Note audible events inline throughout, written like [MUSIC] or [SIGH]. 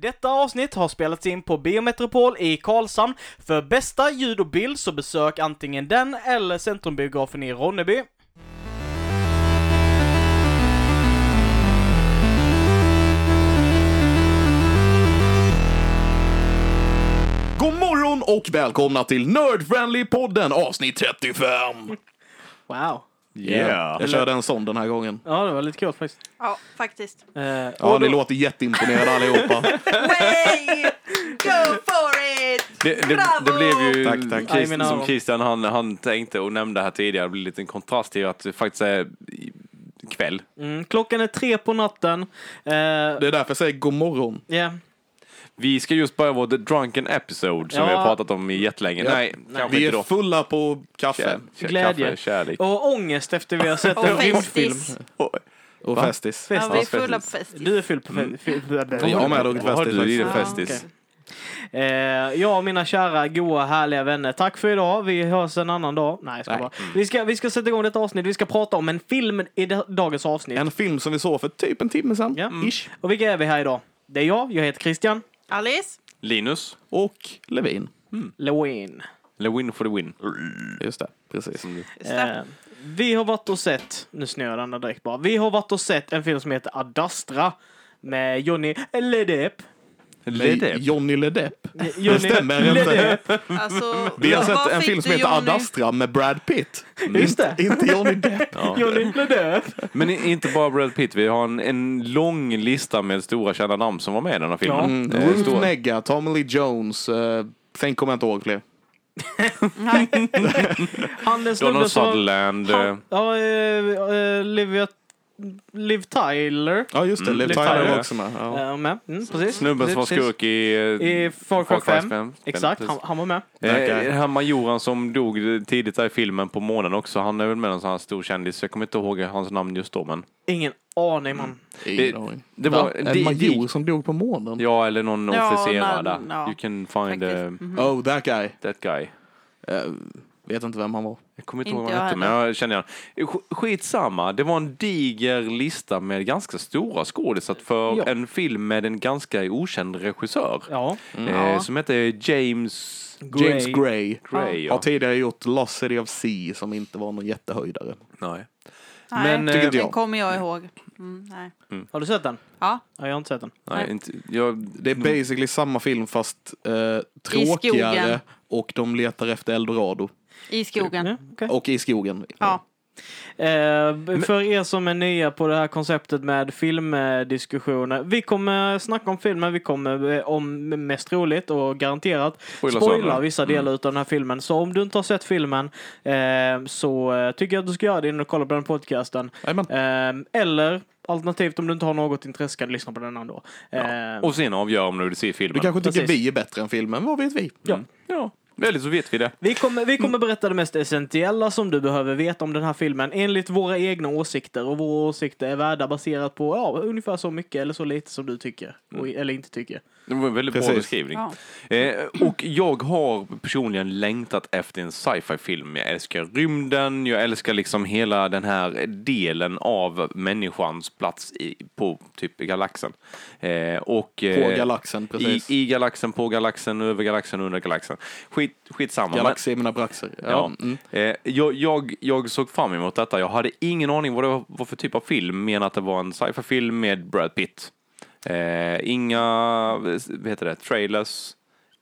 Detta avsnitt har spelats in på Biometropol i Karlshamn. För bästa ljud och bild så besök antingen den eller Centrumbiografen i Ronneby. God morgon och välkomna till Nerdfriendly-podden avsnitt 35! Wow. Yeah. Jag körde en sån den här gången. Ja, det var lite kul faktiskt. Ja, faktiskt. Eh, Ja, ni låter jätteimponerade allihopa. [LAUGHS] Way! Go for it! Det, det, Bravo! det blev ju, Tack, tack. Christ- som öron. Christian han, han tänkte och nämnde här tidigare, det blir lite en kontrast till att det faktiskt är kväll. Mm, klockan är tre på natten. Eh, Det är därför jag säger god morgon. ja. Vi ska just börja vår The Drunken Episode som Ja. vi har pratat om i jättelänge. Ja. Nej, kanske Vi är då. fulla på kaffe Kär, kär, Glädje. Kaffe, kärlek. Och ångest efter vi har sett Och en rymdfilm. festis. och Va? festis. Ja, vi är Festis. fulla på festis. Du är full på Mm. fe- Jag har med druckit festis du i din faktiskt. Ja, festis? Eh, ja, mina kära, goa, härliga vänner. Tack för idag. Vi hörs en annan dag. Nej, jag ska Nej. bara. Vi ska, vi ska sätta igång detta avsnitt. Vi ska prata om en film i da- dagens avsnitt. En film som vi såg för typ en timme sedan. Ja. Ish. Och vilka är vi här idag? Det är jag, jag heter Christian Alice? Linus? Och Levin. Lewin. Eller win for the win. Just det, precis. Det. Eh, vi har varit och sett, nu snöar den direkt bara. Vi har varit och sett en film som heter Adastra med Johnny Ledepp. Nej, Johnny LeDepp. Johnny stämmer inte. Ledepp. Alltså, Vi har sett en film som heter Johnny? Adastra med Brad Pitt. Just det. Inte Johnny Depp. [LAUGHS] Ja. Johnny Ledepp. Men inte bara Brad Pitt, vi har en, en lång lista med stora kända namn som var med i den här filmen. Ja. Mm, Eh, Ruth stora- Negga, Tommy Lee Jones. Uh, sen kommer jag inte ihåg fler. [LAUGHS] Han den snubben Donald som... Sutherland. eh, Han, ja, eh, eh, Liv, Tyler. Ja, just det. Mm, Liv Liv Tyler Tyler. var också med. Ja. Ja. med. Mm, precis. Snubben som var skurk i... eh, I Far Cry 5. 5. Exakt, han, han var med. Eh, här majoren som dog tidigt där i filmen på månen också, han är väl med en sån här stor kändis. Jag kommer inte ihåg hans namn just då, men... Ingen aning man. Ingen Det- aning. det var- det- en major som dog på månen? Ja, eller någon Ja, officerare där. ja, You can find uh, Faktiskt. Mhm. Oh, that guy. that guy. Eh, vet inte vem han var. Jag kommer inte Inte ihåg vad han hette, men jag känner igen. Sk- Skitsamma, det var en diger lista med ganska stora skådisar för Ja. en film med en ganska okänd regissör. Ja. Eh, Ja. som heter James James Gray. Gray. Gray. Har Ja. tidigare gjort Lost City of Sea som inte var någon jättehöjdare. Nej. Nej, Men, Tycker eh, inte den jag. kommer jag ihåg. Mm, nej. Har du sett den? Ja, Ja, jag har inte sett den. Nej, Nej. inte, jag, Det är basically samma film fast eh, tråkigare och de letar efter eldorado. I skogen. Ja, okej. Och i skogen. Ja. Eh, för er som är nya på det här konceptet med filmdiskussioner. Vi kommer snacka om filmen, vi kommer eh, om mest roligt och garanterat Spoila vissa delar av den här filmen. Så om du inte har sett filmen eh, så eh, tycker jag att du ska göra det innan du kollar på den podcasten. Eh, eller alternativt om du inte har något intresse kan du lyssna på den ändå. Eh, och sen avgör om du vill se filmen. Du kanske tycker Precis. vi är bättre än filmen, vad vet vi? Ja. Mm. ja, väldigt så vet vi det. Vi kommer, vi kommer berätta det mest essentiella som du behöver veta om den här filmen enligt våra egna åsikter. Och våra åsikter är värda baserat på ja, ungefär så mycket eller så lite som du tycker. Och, eller inte tycker. Det var en väldigt bra Precis. beskrivning. Ja. Eh, och jag har personligen längtat efter en sci-fi film. Jag älskar rymden, jag älskar liksom hela den här delen av människans plats i, på typ galaxen. Eh, och, På eh, galaxen, precis. I, I galaxen, på galaxen, över galaxen, under galaxen. Skit, skitsamma. Galaxi i mina braxer. Ja. Ja. Mm. Eh, jag, jag, jag såg fram emot detta. Jag hade ingen aning vad det var för typ av film, men att det var en sci-fi film med Brad Pitt. Eh, inga, vad heter det, trailers,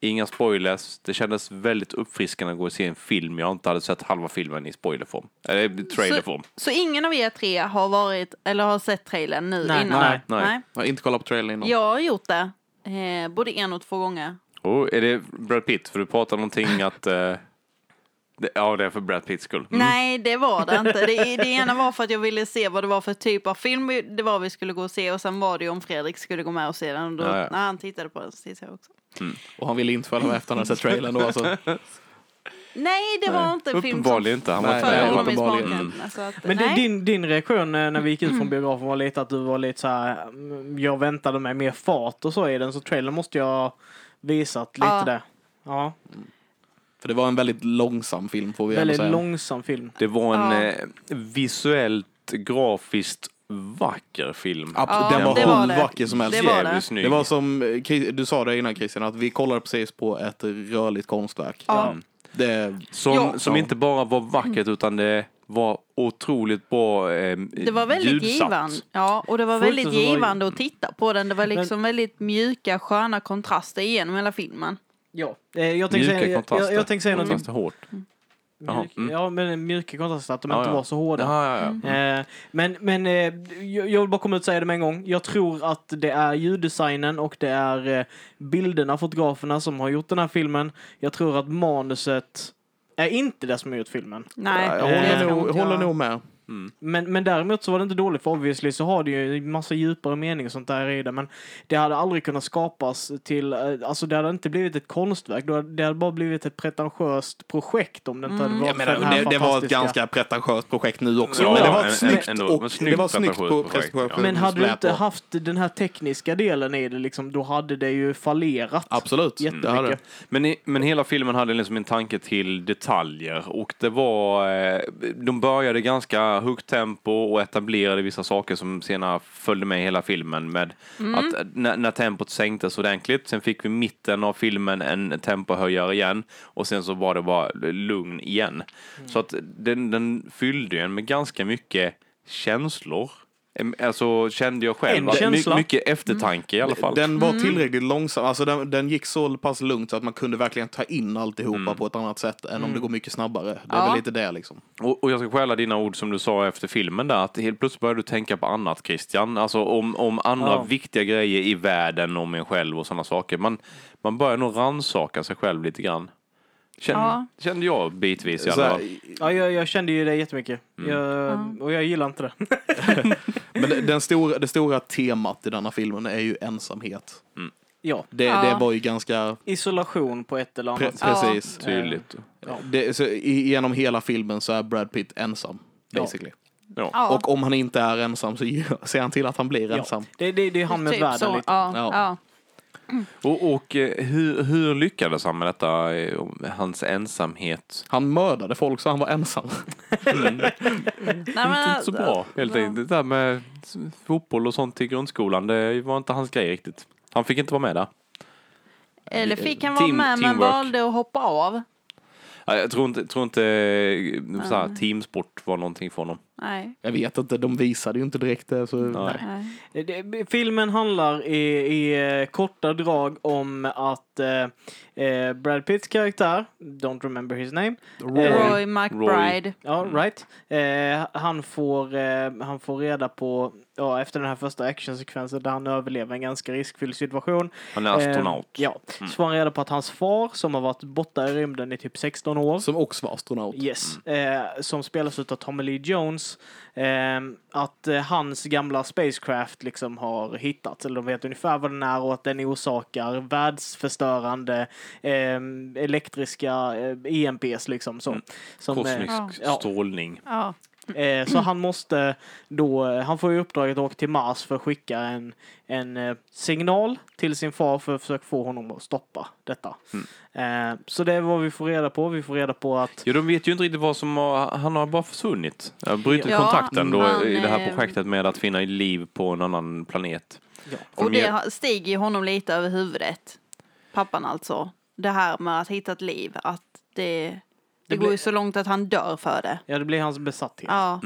inga spoilers. Det kändes väldigt uppfriskande att gå och se en film jag inte hade sett halva filmen i spoilerform. Eller trailerform. Så ingen av er tre har varit, eller har sett trailern nu Nej, innan? nej, nej. Jag har inte kollat på trailern innan. Jag har gjort det. Eh, både en och två gånger. Och är det Brad Pitt? För du pratar någonting att... Eh, det, ja, det är för Brad Pitts skull. Mm. Nej, det var det inte. Det, det ena var för att jag ville se vad det var för typ av film det var vi skulle gå och se och sen var det ju om Fredrik skulle gå med och se den. Och då, Ja, ja. när han tittade på den så tittade jag också. Och han ville inte följa med efter han hade sett trailern då alltså. [LAUGHS] Nej, det var inte en film som Uppenbarligen inte. Han var Nej, inte nej, föll honom i smaken. Alltså att, Men nej. din, din reaktion eh, när vi gick ut från biografen var lite att du var lite så här. mm, Jag väntade mig mer fart och så i den så trailern måste jag visat lite Ja. det. Ja, För det var en väldigt långsam film får vi ändå väldigt säga. långsam film. Det var en Ja. eh, visuellt, grafiskt vacker film. Ab- Ja, den var det hur det. vacker som helst. Det var Jävligt det. snygg. Det var som eh, Chris- du sa det innan Christian, att vi kollade precis på ett rörligt konstverk. Ja. Det, Som, Ja. som inte bara var vackert utan det var otroligt bra eh, Det var väldigt ljudsatt. givande. Ja, och det var Fullt väldigt så var- givande att titta på den. Det var liksom väldigt mjuka, sköna kontraster igenom hela filmen. Ja. Eh, Jag tänkte Mjuka säga, jag, kontraster. jag, jag tänkte säga något Kontraster hårt. Mjuk, mm. Ja, men mjuka kontraster, att de Ja, inte ja. var så hårda. Ja, ja, ja. Mm. Eh, men men eh, jag jag vill bara komma ut och säga det med en gång. Jag tror att det är ljuddesignen och det är eh, bilderna, fotograferna som har gjort den här filmen. Jag tror att manuset är inte det som har gjort filmen. Nej, jag håller, nog, håller nog med. Men, men däremot så var det inte dåligt för obviously så har det ju en massa djupare mening och sånt där i det. Men det hade aldrig kunnat skapas till, eh, alltså det hade inte blivit ett konstverk. Hade- Det hade bara blivit ett pretentiöst projekt om det inte hade Mm. varit Jag för menar, det, det var ett ganska pretentiöst projekt nu också. Ja, men det var en- ett snyggt, ändå, och, men snyggt det var snyggt på projekt, ja. Men hade du inte haft den här tekniska delen i det, liksom, då hade det ju fallerat. Absolut. Hade det. Jättemycket. Men, i, men hela filmen hade liksom en tanke till detaljer och det var, eh, de började ganska högt tempo och etablerade vissa saker som senare följde med hela filmen med att eh, när, när tempot sänktes ordentligt, sen fick vi mitten av filmen en tempohöjare igen och sen så var det bara lugn igen. Så att den, den fyllde en med ganska mycket känslor. Alltså kände jag själv. En att känsla. My, mycket eftertanke i alla fall. Den var tillräckligt långsam, alltså den, den gick så pass lugnt så att man kunde verkligen ta in alltihopa på ett annat sätt än om det går mycket snabbare. Det är Ja. väl lite det liksom. Och, och jag ska stjäla dina ord som du sa efter filmen där, att helt plötsligt började du tänka på annat Christian, alltså om, om andra Ja. viktiga grejer i världen, om en själv och sådana saker. Man, man börjar nog rannsaka sig själv lite grann. Kände, Ja. kände jag bitvis i alla fall. Ja, jag, jag kände ju det jättemycket. Mm. Jag, och jag gillar inte det. [LAUGHS] men det- den stora, [LAUGHS] det stora temat i denna filmen är ju ensamhet. ja. Det, Ja. det var ju ganska Isolation på ett eller pre- annat sätt. Ja. precis. Tydligt. Det, så, i, genom hela filmen så är Brad Pitt ensam. Ja. Basically. Ja. Ja, Och om han inte är ensam så gör- ser han till att han blir Ja. ensam. Det, det, det är han med typ världen så. lite. Ja. Och, och eh, hur, hur lyckades han med detta, eh, hans ensamhet? Han mördade folk så han var ensam. [LAUGHS] Nej, men, inte så bra, helt enkelt. Det där med fotboll och sånt i grundskolan, det var inte hans grej riktigt. Han fick inte vara med där. Eller fick han vara Team- med men teamwork. valde att hoppa av. Ja, Jag tror inte, tror inte eh, så här, teamsport var någonting för honom. Nej. Jag vet inte, de visade ju inte direkt det. Så... Nej. Nej. Det, filmen handlar i, i eh, korta drag om att eh, eh, Brad Pitts karaktär, don't remember his name, Roy. Roy McBride. ja right, eh, han, får, eh, han får reda på, ja efter den här första actionsekvensen där han överlever en ganska riskfylld situation. Han är astronaut. Eh, ja, så får han reda på att hans far som har varit borta i rymden i typ 16 år Som också var astronaut. Yes, eh, som spelas av Tommy Lee Jones. Eh, att eh, hans gamla spacecraft liksom har hittats, eller de vet ungefär vad den är och att den orsakar världsförstörande eh, elektriska eh, EMPs liksom. Så, som, eh, Kosmisk ja. strålning. Ja. Eh, så han måste då, han får ju uppdraget att åka till Mars för att skicka en, en eh, signal till sin far för att försöka få honom att stoppa detta. Eh, så det är vad vi får reda på. Vi får reda på att Ja, de vet ju inte riktigt vad som har, han har bara försvunnit. Brutit Ja, kontakten då han, i det här projektet med att finna liv på en annan planet. Och De det stiger ju honom lite över huvudet. Pappan alltså. Det här med att hitta ett liv. Att det, det, går blir- ju så långt att han dör för det. Ja, det blir hans besatthet. Ja.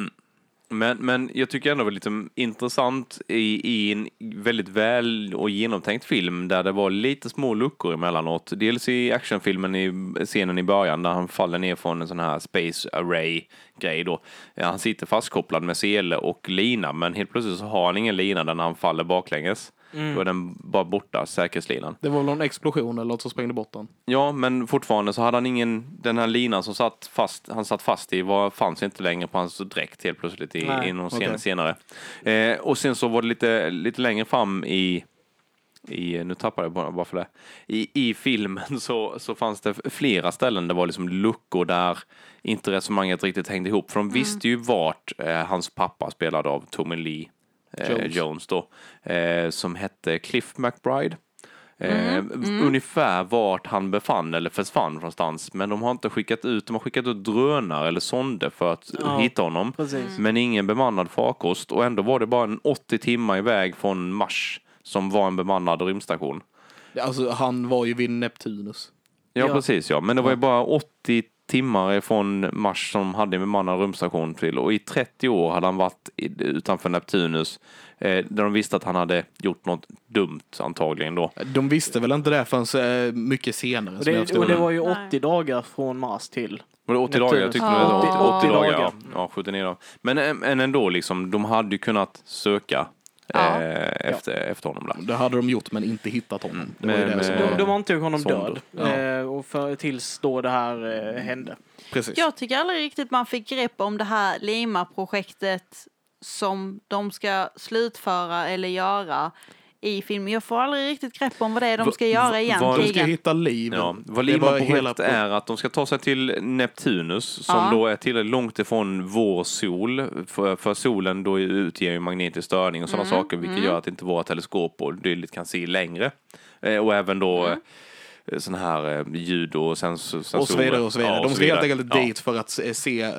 Men, men jag tycker ändå det var lite intressant i, i en väldigt väl och genomtänkt film där det var lite små luckor emellanåt. Dels i actionfilmen i scenen i början där han faller ner från en sån här space array grej då. Ja, Han sitter fastkopplad med sele och lina men helt plötsligt så har han ingen lina där när han faller baklänges. Då är den bara borta, säkerhetslinan. Det var väl någon explosion eller något som sprängde bort den. Ja, men fortfarande så hade han ingen, den här linan som satt fast, han satt fast i var, fanns inte längre på hans dräkt helt plötsligt i, Nej, i någon scen senare. Eh, och sen så var det lite, lite längre fram i, i, nu tappade jag bara, bara för det, i, i filmen så, så fanns det flera ställen det var liksom luckor där inte resonemanget riktigt hängde ihop. För de visste ju vart eh, hans pappa spelade av Tommy Lee Jones. Jones. då, eh, som hette Cliff McBride. Eh, Mm, Ungefär vart han befann eller försvann någonstans. Men de har inte skickat ut, de har skickat ut drönare eller sonder för att Ja. hitta honom. Precis. Men ingen bemannad farkost och ändå var det bara en 80 timmar iväg från Mars som var en bemannad rymdstation. Alltså, han var ju vid Neptunus. Ja, Ja. precis ja. Men det var ju bara 80 timmar ifrån Mars som hade en bemannad rymdstation till och i 30 år hade han varit utanför Neptunus eh, där de visste att han hade gjort något dumt antagligen då. De visste väl inte det förrän eh, mycket senare. Och det, och det var ju Nej. 80 dager från Mars till. Var det 80 Neptunus. dagar? Jag tyckte Ja. det var 80, 80 80 dagar. Ja, dagar. ja 79 dagar. Men, eh, men ändå, liksom, de hade ju kunnat söka Ja. eh, efter, efter honom där. Det hade de gjort men inte hittat honom. Det var ju Men- det var... De, de antog honom Sonder. död. Ja. Eh, och för, tills då det här eh, hände. Precis. Jag tycker aldrig riktigt man fick grepp om det här Lima-projektet som de ska slutföra eller göra i filmen. Jag får aldrig riktigt grepp om vad det är de ska va- göra vad- De egentligen. ska hitta liv. Ja, vad var Lima-projektet hela- är att de ska ta sig till Neptunus som Ja. då är tillräckligt långt ifrån vår sol. För, för solen då utger ju magnetisk störning och sådana Mm, saker vilket gör att inte våra teleskop och dylikt kan se längre. Eh, och även då Mm. eh, sån här eh, ljud och sens sensorer. Och så vidare och så vidare. Ja, de ska helt vidare. enkelt Ja. dit för att se, eh,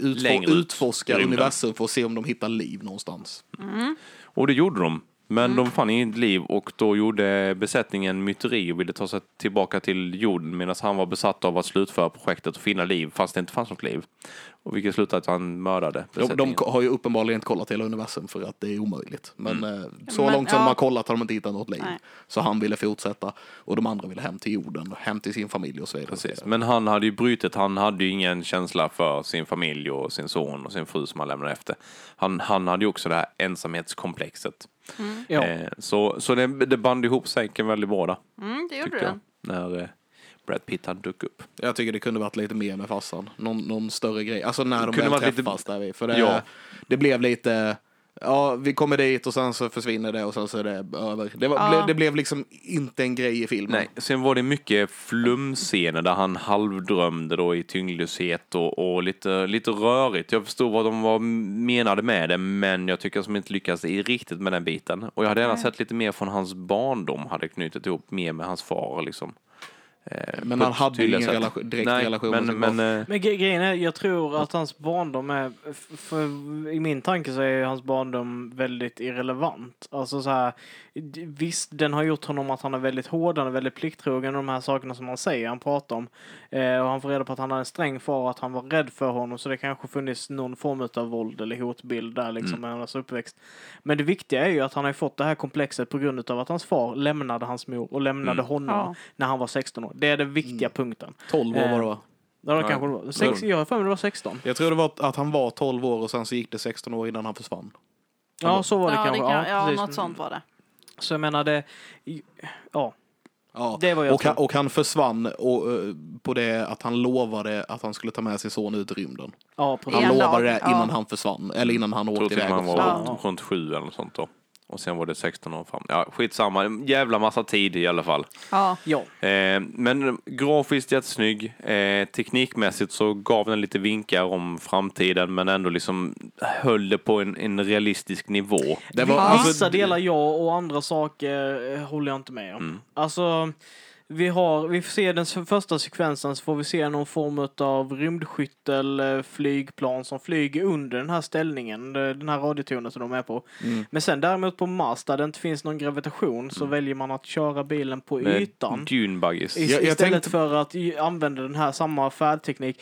utfor, ut utforska universum för att se om de hittar liv någonstans. Och det gjorde de. Men Mm. de fann inget liv och då gjorde besättningen myteri och ville ta sig tillbaka till jorden medan han var besatt av att slutföra projektet och finna liv fast det inte fanns något liv. Och vilket slutade att han mördade De, de har ju uppenbarligen inte kollat hela universum för att det är omöjligt. Men Mm. eh, så Men, långt som ja. de har kollat har de inte hittat något liv. Nej. Så han ville fortsätta och de andra ville hem till jorden, hem till sin familj och så vidare. Precis. Men han hade ju brutit, han hade ju ingen känsla för sin familj och sin son och sin fru som han lämnade efter. Han, han hade ju också det här ensamhetskomplexet. Ja. Eh, så så det, det band ihop säcken väldigt bra där, Mm, det gjorde det. När eh, Brad Pitt hade dök upp. Jag tycker det kunde varit lite mer med farsan. Någon, någon större grej. Alltså när de Kunde väl varit lite- träffas där vid. För det, Ja. det blev lite, ja vi kommer dit och sen så försvinner det och sen så är det över. Det, var, Ja. blev, det blev liksom inte en grej i filmen. Nej, sen var det mycket flumscener där han halvdrömde då i tyngdlöshet och, och lite, lite rörigt. Jag förstod vad de var menade med det, men jag tycker att de inte lyckades i riktigt med den biten. Och jag hade gärna sett lite mer från hans barndom, hade knutit ihop mer med hans far liksom. Eh, Men på han hade ju ingen relation- direkt Nej, relation men, med sin men, eh, Men gre- grejen är, jag tror att hans barndom är, för i min tanke så är hans barndom väldigt irrelevant. Alltså så här, visst den har gjort honom att han är väldigt hård, han är väldigt plikttrogen de här sakerna som han säger, han pratar om. Eh, och han får reda på att han har en sträng far och att han var rädd för honom så det kanske funnits någon form av våld eller hotbild där liksom Mm. med hans uppväxt. Men det viktiga är ju att han har fått det här komplexet på grund av att hans far lämnade hans mor och lämnade Mm. honom Ja. när han var 16 år. Det är den viktiga punkten. 12 år var det va? Ja, det Ja. kanske det var. Sex, jag har för mig det var 16. Jag tror det var att han var 12 år och sen så gick det 16 år innan han försvann. Ja, så var det ja, kanske. det kan, ja, precis. något sånt var det. Så jag menar det... Ja, Ja. det var jag Och han, tror. och han försvann och, eh, på det att han lovade att han skulle ta med sin son ut i rymden. Ja, precis. Han lovade det ja. innan han försvann, eller innan han jag åkte tror till och iväg. med han var. Ja. runt sju eller något sånt då. Och sen var det 16 år fram. Ja, skitsamma. En jävla massa tid i alla fall. Ja. Ja, Eh, men grafiskt jättesnygg. Eh, teknikmässigt så gav den lite vinkar om framtiden men ändå liksom höll det på en, en realistisk nivå. Det var, Ja. alltså, vissa delar ja och andra saker eh, håller jag inte med om. Mm. Alltså, vi har, vi får se den första sekvensen så får vi se någon form av rymdskyttel, eh, som flyger under den här ställningen, eh, den här radiotornet som de är på. Mm. Men sen däremot på Mars där det inte finns någon gravitation så väljer man att köra bilen på Med ytan. Dune buggies. I, Jag- istället tänkte- för att använda den här samma färdteknik.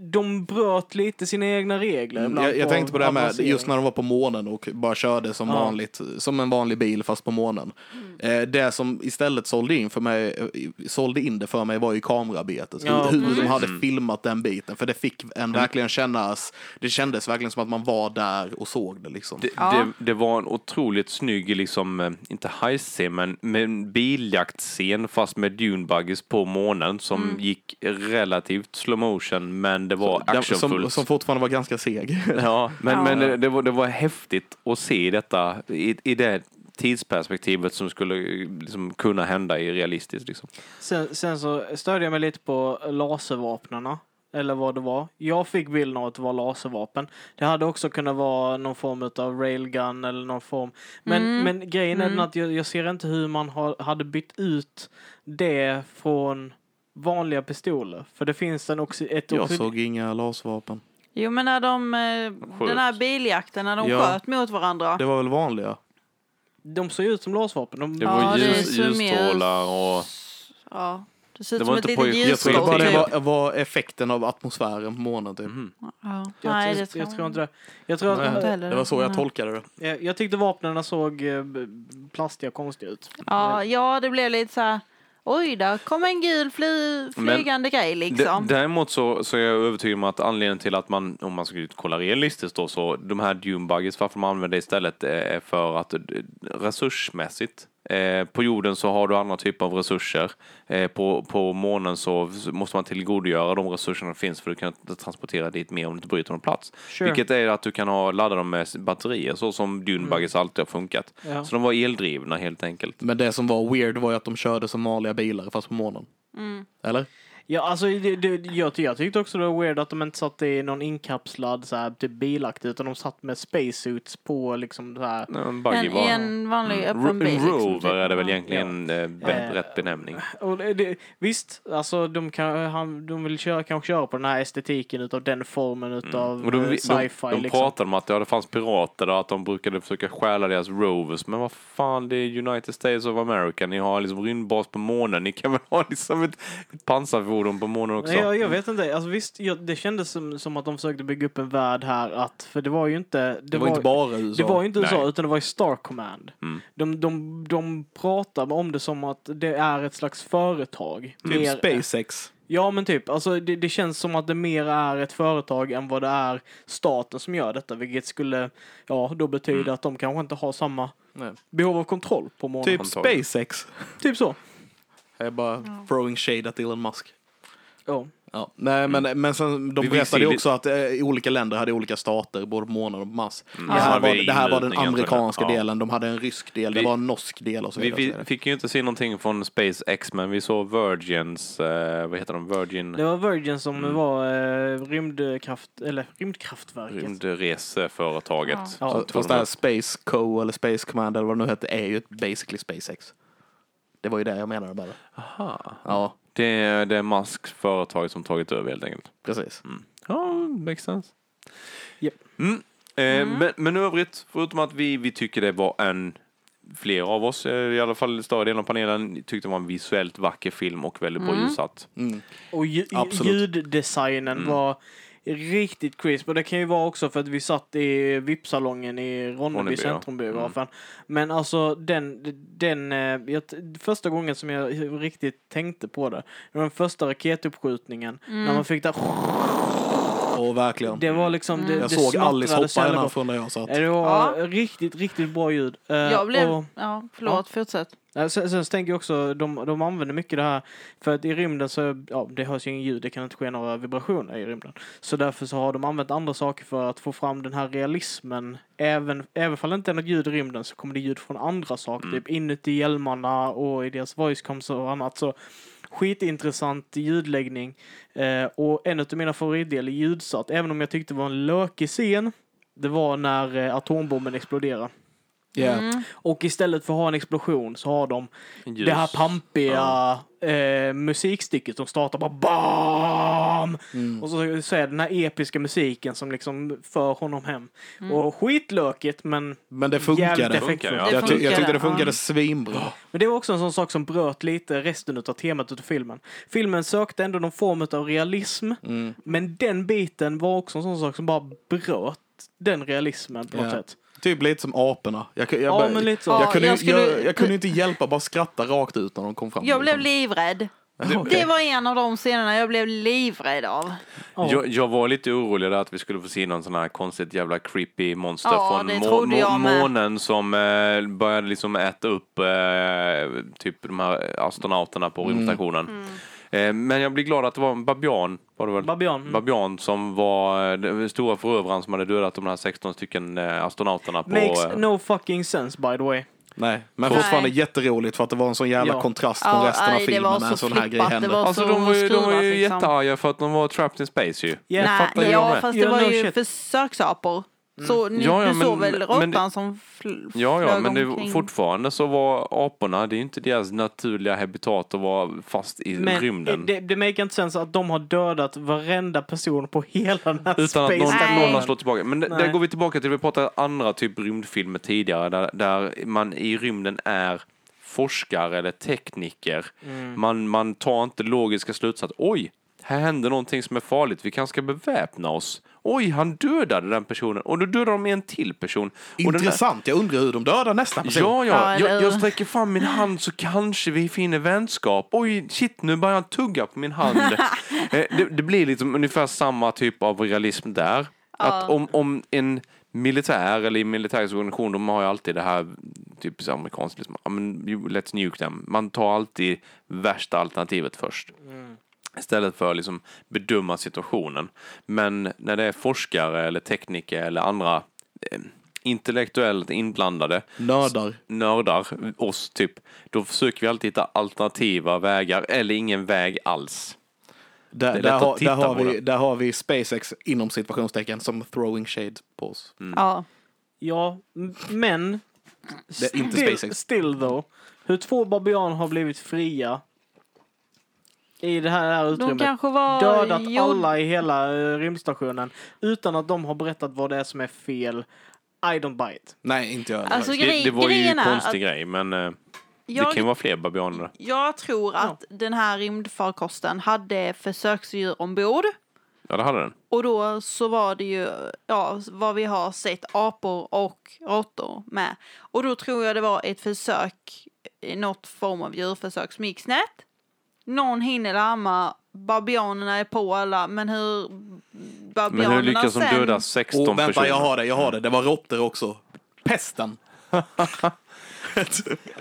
De bröt lite sina egna regler. Mm, jag, jag tänkte på det här med, just när de var på månen och bara körde som Ja. vanligt, som en vanlig bil fast på månen. Eh, det som istället sålde in, för mig, eh, sålde in det för mig var ju kameraarbetet. Ja, hur hur de hade Mm. filmat den biten. För det fick en verkligen kännas, det kändes verkligen som att man var där och såg det liksom. Det, Ja. det, det var en otroligt snygg, liksom, eh, inte heist men med en biljaktscen fast med Dune buggies på månen som Mm. gick relativt slow motion men det var Den- som, actionfullt. som fortfarande var ganska seg. Ja, men, Ja. men det, det, var, det var häftigt att se detta i, i det tidsperspektivet som skulle liksom kunna hända i realistiskt. Liksom. Sen, sen så stödjer jag mig lite på laservapnena. eller vad det var. Jag fick bilden av att det var laservapen. Det hade också kunnat vara någon form av railgun eller någon form. Men, Mm. men grejen är Mm. att jag, jag ser inte hur man har, hade bytt ut det från vanliga pistoler. För det finns en också ett Jag såg inga laservapen. Jo men när de, eh, den här biljakten, när de Ja. sköt mot varandra. Det var väl vanliga? De ser ut som laservapen. De, Det Ja, var det ljus, ljusstrålar och... Ja, det ser ut Det som var ett inte litet pojk- Jag bara det var, var effekten av atmosfären på månen typ. Mhm. Ja. jag, Nej, jag, det tror jag tror inte det. Jag, tror Jag tror att, heller Det var så jag Nej. tolkade det. jag, jag tyckte vapnen såg eh, plastiga och konstiga ut. Ja, ja, det blev lite så här. Oj, där kom en gul fly, flygande grej liksom. D- Däremot så, så är jag övertygad om att anledningen till att man, om man ska kolla realistiskt då, så de här dune buggies, varför man använder det istället är för att eh, resursmässigt eh, på jorden så har du andra typer av resurser. Eh, på, på månen så måste man tillgodogöra de resurserna som finns för att kunna transportera dit mer om du inte bryter någon plats. Sure. Vilket är att du kan ha, ladda dem med batterier så som dune buggies alltid har funkat. Ja. Så de var eldrivna helt enkelt. Men det som var weird var ju att de körde som vanliga bilar fast på månen. Mm. Eller? Ja, alltså det, det, jag, jag tyckte också det var weird att de inte satt i någon inkapslad så här, typ bilaktigt utan de satt med spacesuits på liksom det här. En buggy En, var... i en vanlig Mm. öppen Ro- bil. Liksom, rover typ. är det väl Ja. egentligen be- Eh, rätt benämning. Och det, det, visst, alltså de, kan, han, de vill köra, kanske köra på den här estetiken utav den formen utav Mm. De, eh, de, sci-fi de liksom. pratade om att ja, det fanns pirater där, att de brukade försöka stjäla deras rovers. Men vad fan, det är United States of America. Ni har liksom rymdbas på månen. Ni kan väl ha liksom ett, ett pansarfordon på månen också? Nej, jag, jag vet inte, alltså visst, jag, det kändes som, som att de försökte bygga upp en värld här att, för det var ju inte, det, Det, var, inte bara USA. Det var ju inte USA, Nej. utan det var ju Star Command. Mm. De, de, de pratar om det som att det är ett slags företag. Typ Mer- SpaceX. Ja, men typ. Alltså, det, det känns som att det mer är ett företag än vad det är staten som gör detta, vilket skulle, ja, då betyda Mm. att de kanske inte har samma Nej. behov av kontroll på månen. Typ. SpaceX. typ så. Jag är bara throwing shade at Elon Musk. Ja. Ja. Nej, men, men sen, de Vi berättade ju också att eh, olika länder hade olika stater, både på månen och Mars. Mm. Det, här Ja, var, vi det här var den det. amerikanska Ja. delen, de hade en rysk del, det Vi- var en norsk del och så Vi, vidare. vi vidare. fick ju inte se någonting från SpaceX, men vi såg Virgins, eh, vad heter de, Virgin Det var Virgin som Mm. var eh, rymdkraft, eller rymdkraftverket. rymdreseföretaget. Ja. Så- Fast det här Space Co eller Space Command eller vad det nu hette är ju basically SpaceX. Det var ju det jag menade bara. Aha. Ja, Det är, det är Musks företag som tagit över helt enkelt. precis. Ja, makes sense. Japp. Mm. Eh, Men, men i övrigt, förutom att vi, vi tycker det var en, fler av oss, eh, i alla fall större delen av panelen, tyckte det var en visuellt vacker film och väldigt bra ljussatt. Mm. Och ju, Absolut. ljuddesignen Mm. var riktigt crisp. Och det kan ju vara också för att vi satt i VIP-salongen i Ronneby Ronneby, ja. centrumbiografen. Men alltså den, den, eh, jag, första gången som jag riktigt tänkte på det, det var den första raketuppskjutningen. När man fick det, Och verkligen. det var liksom, det, jag det såg Alice hoppa gott. från där jag satt. Det var Ja. riktigt, riktigt bra ljud. Eh, Jag blev... och- Ja, förlåt, fortsätt. Ja, Sen, sen så tänker jag också, de, de använder mycket det här, för att i rymden så, ja, det hörs ju ingen ljud, det kan inte ske några vibrationer i rymden. Så därför så har de använt andra saker för att få fram den här realismen. Även, även om det inte är något ljud i rymden så kommer det ljud från andra saker, typ inuti hjälmarna och i deras voicecoms och annat. Så skitintressant ljudläggning. Eh, och en av mina favoritdelar är ljudsatt, även om jag tyckte det var en lökig scen, det var när eh, atombomben exploderade. Yeah. Mm. Och istället för att ha en explosion så har de Ljus. det här pampiga eh, musikstycket som startar bara BAM! Mm. Och så, så är det den här episka musiken som liksom för honom hem. Mm. Och skitlökigt men Men det funkade. effektfullt. Funkar, ja. Det Jag, ty- jag tyckte det funkade ja. svinbra. Men det var också en sån sak som bröt lite resten av temat av filmen. Filmen sökte ändå någon form av realism, Mm. men den biten var också en sån sak som bara bröt den realismen på något Ja. sätt. Typ lite som aporna. Jag, jag, Ja, bara- men lite så. jag, Ja, kunde, jag jag, skulle- jag, jag kunde inte hjälpa bara skratta rakt ut när de kom fram. Jag blev liksom. livrädd. Okej. Det var en av de scenerna jag blev livrädd av. Ja. Jag, jag var lite orolig där att vi skulle få se någon sån här konstigt jävla creepy monster Ja, från det må, må, månen som eh, började liksom äta upp eh, typ de här astronauterna på rymdstationen. Eh, men jag blir glad att det var en babian, var det väl? Babian. Mm. Babian som var eh, den stora förövaren som hade dödat de här 16 stycken eh, astronauterna på... Makes eh, no fucking sense by the way. Nej, men Nej. fortfarande jätteroligt för att det var en sån jävla Ja. kontrast från Ja, resten av filmen när så en sån här grej var Alltså så de var ju, de var ju liksom. jättearga för att de var trapped in space ju. Ja. Nej, ja, det. fast det Ja, var no ju försöksapor. Så ni, Ja, ja, du såg väl råttan som fl- Ja, ja, men det, fortfarande så var aporna, det är ju inte deras naturliga habitat att vara fast i Men rymden. det, det make inte sense att de har dödat varenda person på hela den här Utan att någon, någon har slått tillbaka. Men det- Nej. där går vi tillbaka till, vi pratade andra typ rymdfilmer tidigare, där, där man i rymden är forskare eller tekniker. Mm. Man, man tar inte logiska slutsatser. Oj, här händer någonting som är farligt, vi kanske ska beväpna oss. Oj, han dödade den personen och då dödar de en till person. Den där- Intressant, jag undrar hur de dödar nästa person. Ja, Ja, ja. Jag, jag sträcker fram min hand så kanske vi finner vänskap. Oj, shit, nu börjar han tugga på min hand. [LAUGHS] Eh, det, det blir liksom ungefär samma typ av realism där. Att om, om en militär eller i militärens organisation, de har ju alltid det här typiskt amerikanskt, liksom, ja, let's nuke them. Man tar alltid värsta alternativet först. Istället för att liksom bedöma situationen. Men när det är forskare eller tekniker eller andra eh, intellektuellt inblandade Nördar. nördar, oss typ, då försöker vi alltid hitta alternativa vägar eller ingen väg alls. Det Där, där, har, där, har vi, där har vi SpaceX inom situationstecken som throwing shade på oss. Ja. Ja, m- men... Det är inte still, SpaceX. still though. Hur två babianer har blivit fria i det här, De utrymmet. kanske var... Dödat gjord- alla i hela uh, rymdstationen utan att de har berättat vad det är som är fel. I don't buy it. Nej, inte jag. Alltså, Det, det var ju en konstig att- grej, men eh, det Jag, kan ju vara fler babianer. jag tror att den här rymdfarkosten hade försöksdjur ombord. Ja, det hade den. Och då så var det ju, ja, vad vi har sett, apor och råttor med. Och då tror jag det var ett försök, i något form av djurförsök som gick snett. Någon hinner larma, babianerna är på alla, men hur babianerna Men hur lyckas de sen... döda 16 Åh, vänta, personer? jag har det, jag har det. Det var råttor också. Pesten. [LAUGHS] Ja,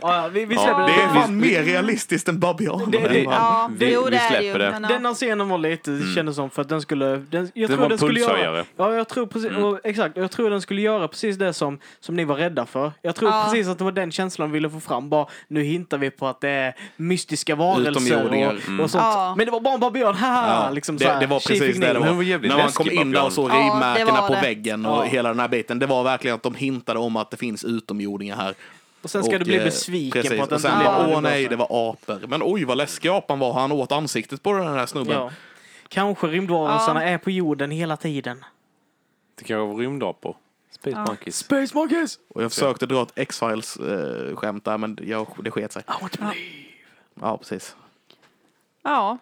ja, vi, vi Ja, släpper Det är det. fan mer realistiskt än babianer. Det- det- Ja, Vi- jo, vi det det släpper det. Ja. Denna scenen var lite, det kändes som, för att den skulle... Den, jag Det tror den skulle göra. Ja, jag tror precis, och, exakt. Jag tror den skulle göra precis det som, som ni var rädda för. Jag tror Ja. precis att det var den känslan de ville få fram. Bara, nu hintar vi på att det är mystiska varelser Utomjordingar. och, och sånt. Ja. Men det var bara en babian, haha! Ja, liksom det- det var precis det det var. det När man kom in där och såg Ja, det rivmärkena på det. väggen och Ja. hela den här biten. Det var verkligen att de hintade om att det finns utomjordingar här. Och sen ska Och, du bli eh, besviken precis. på att och inte sen blev åh nej, det var apor. Men oj vad läskig apan var. Han åt ansiktet på den här snubben. Ja. Kanske rymdvarelserna är på jorden hela tiden. Det kanske var rymdapor. Space Ja. Monkeys. Space Monkeys! Och jag försökte dra ett X-Files-skämt där, men jag, det sket sig. I want to believe. Ja, precis. Ja,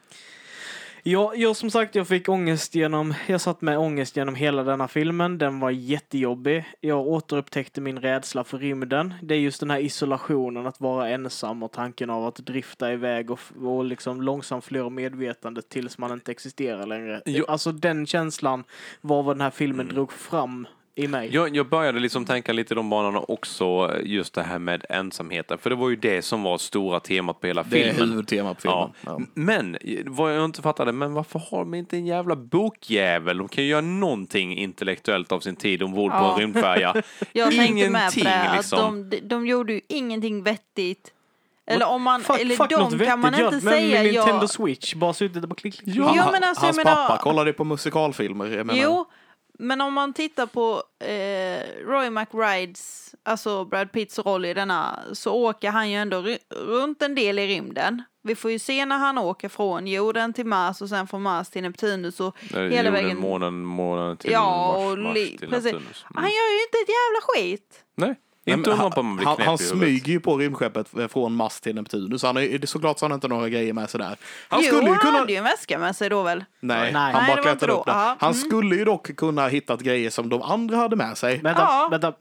Ja, jag som sagt, jag fick ångest genom, jag satt med ångest genom hela denna filmen. Den var jättejobbig. Jag återupptäckte min rädsla för rymden. Det är just den här isolationen, att vara ensam och tanken av att drifta iväg och, och liksom långsamt förlora medvetandet tills man inte existerar längre. Jo. Alltså den känslan var vad den här filmen drog fram i mig. Jag, jag började liksom tänka lite i de banorna också, just det här med ensamheten. För det var ju det som var stora temat på hela Det är filmen. huvudtemat på Ja. filmen. Ja. Men vad jag inte fattade, men varför har de inte en jävla bokjävel? De kan ju göra någonting intellektuellt av sin tid ombord på Ja. en rymdfärja. [LAUGHS] jag tänkte med Ingenting, på det. liksom. Att de, de gjorde ju ingenting vettigt. Eller om man, Fuck, eller fuck de kan man vettigt, inte gör det. säga. Men Nintendo jag, Switch, bara suttit och klick, klick. Jo, Han- men alltså, hans jag menar- pappa kollade på musikalfilmer. Jag menar, Jo, men om man tittar på eh, Roy McBrides, alltså Brad Pitts roll i denna, så åker han ju ändå runt en del i rymden. Vi får ju se när han åker från jorden till Mars och sen från Mars till Neptunus och hela Jorden, vägen. månen, månen till Ja, Mars, Mars till precis. Neptunus. Han gör ju inte ett jävla skit. Nej, Nej, inte han, på man blir han, han smyger ju på rymdskeppet från Mars till Neptunus. Han är, det är såklart så han inte har några grejer med sig där. Han jo, skulle ju han kunna... hade ju en väska med sig då väl? Nej, Nej. han Nej, bara klättrade upp. Aha, Han mm. skulle ju dock kunna ha hittat grejer som de andra hade med sig. Vänta, Ja. vänta.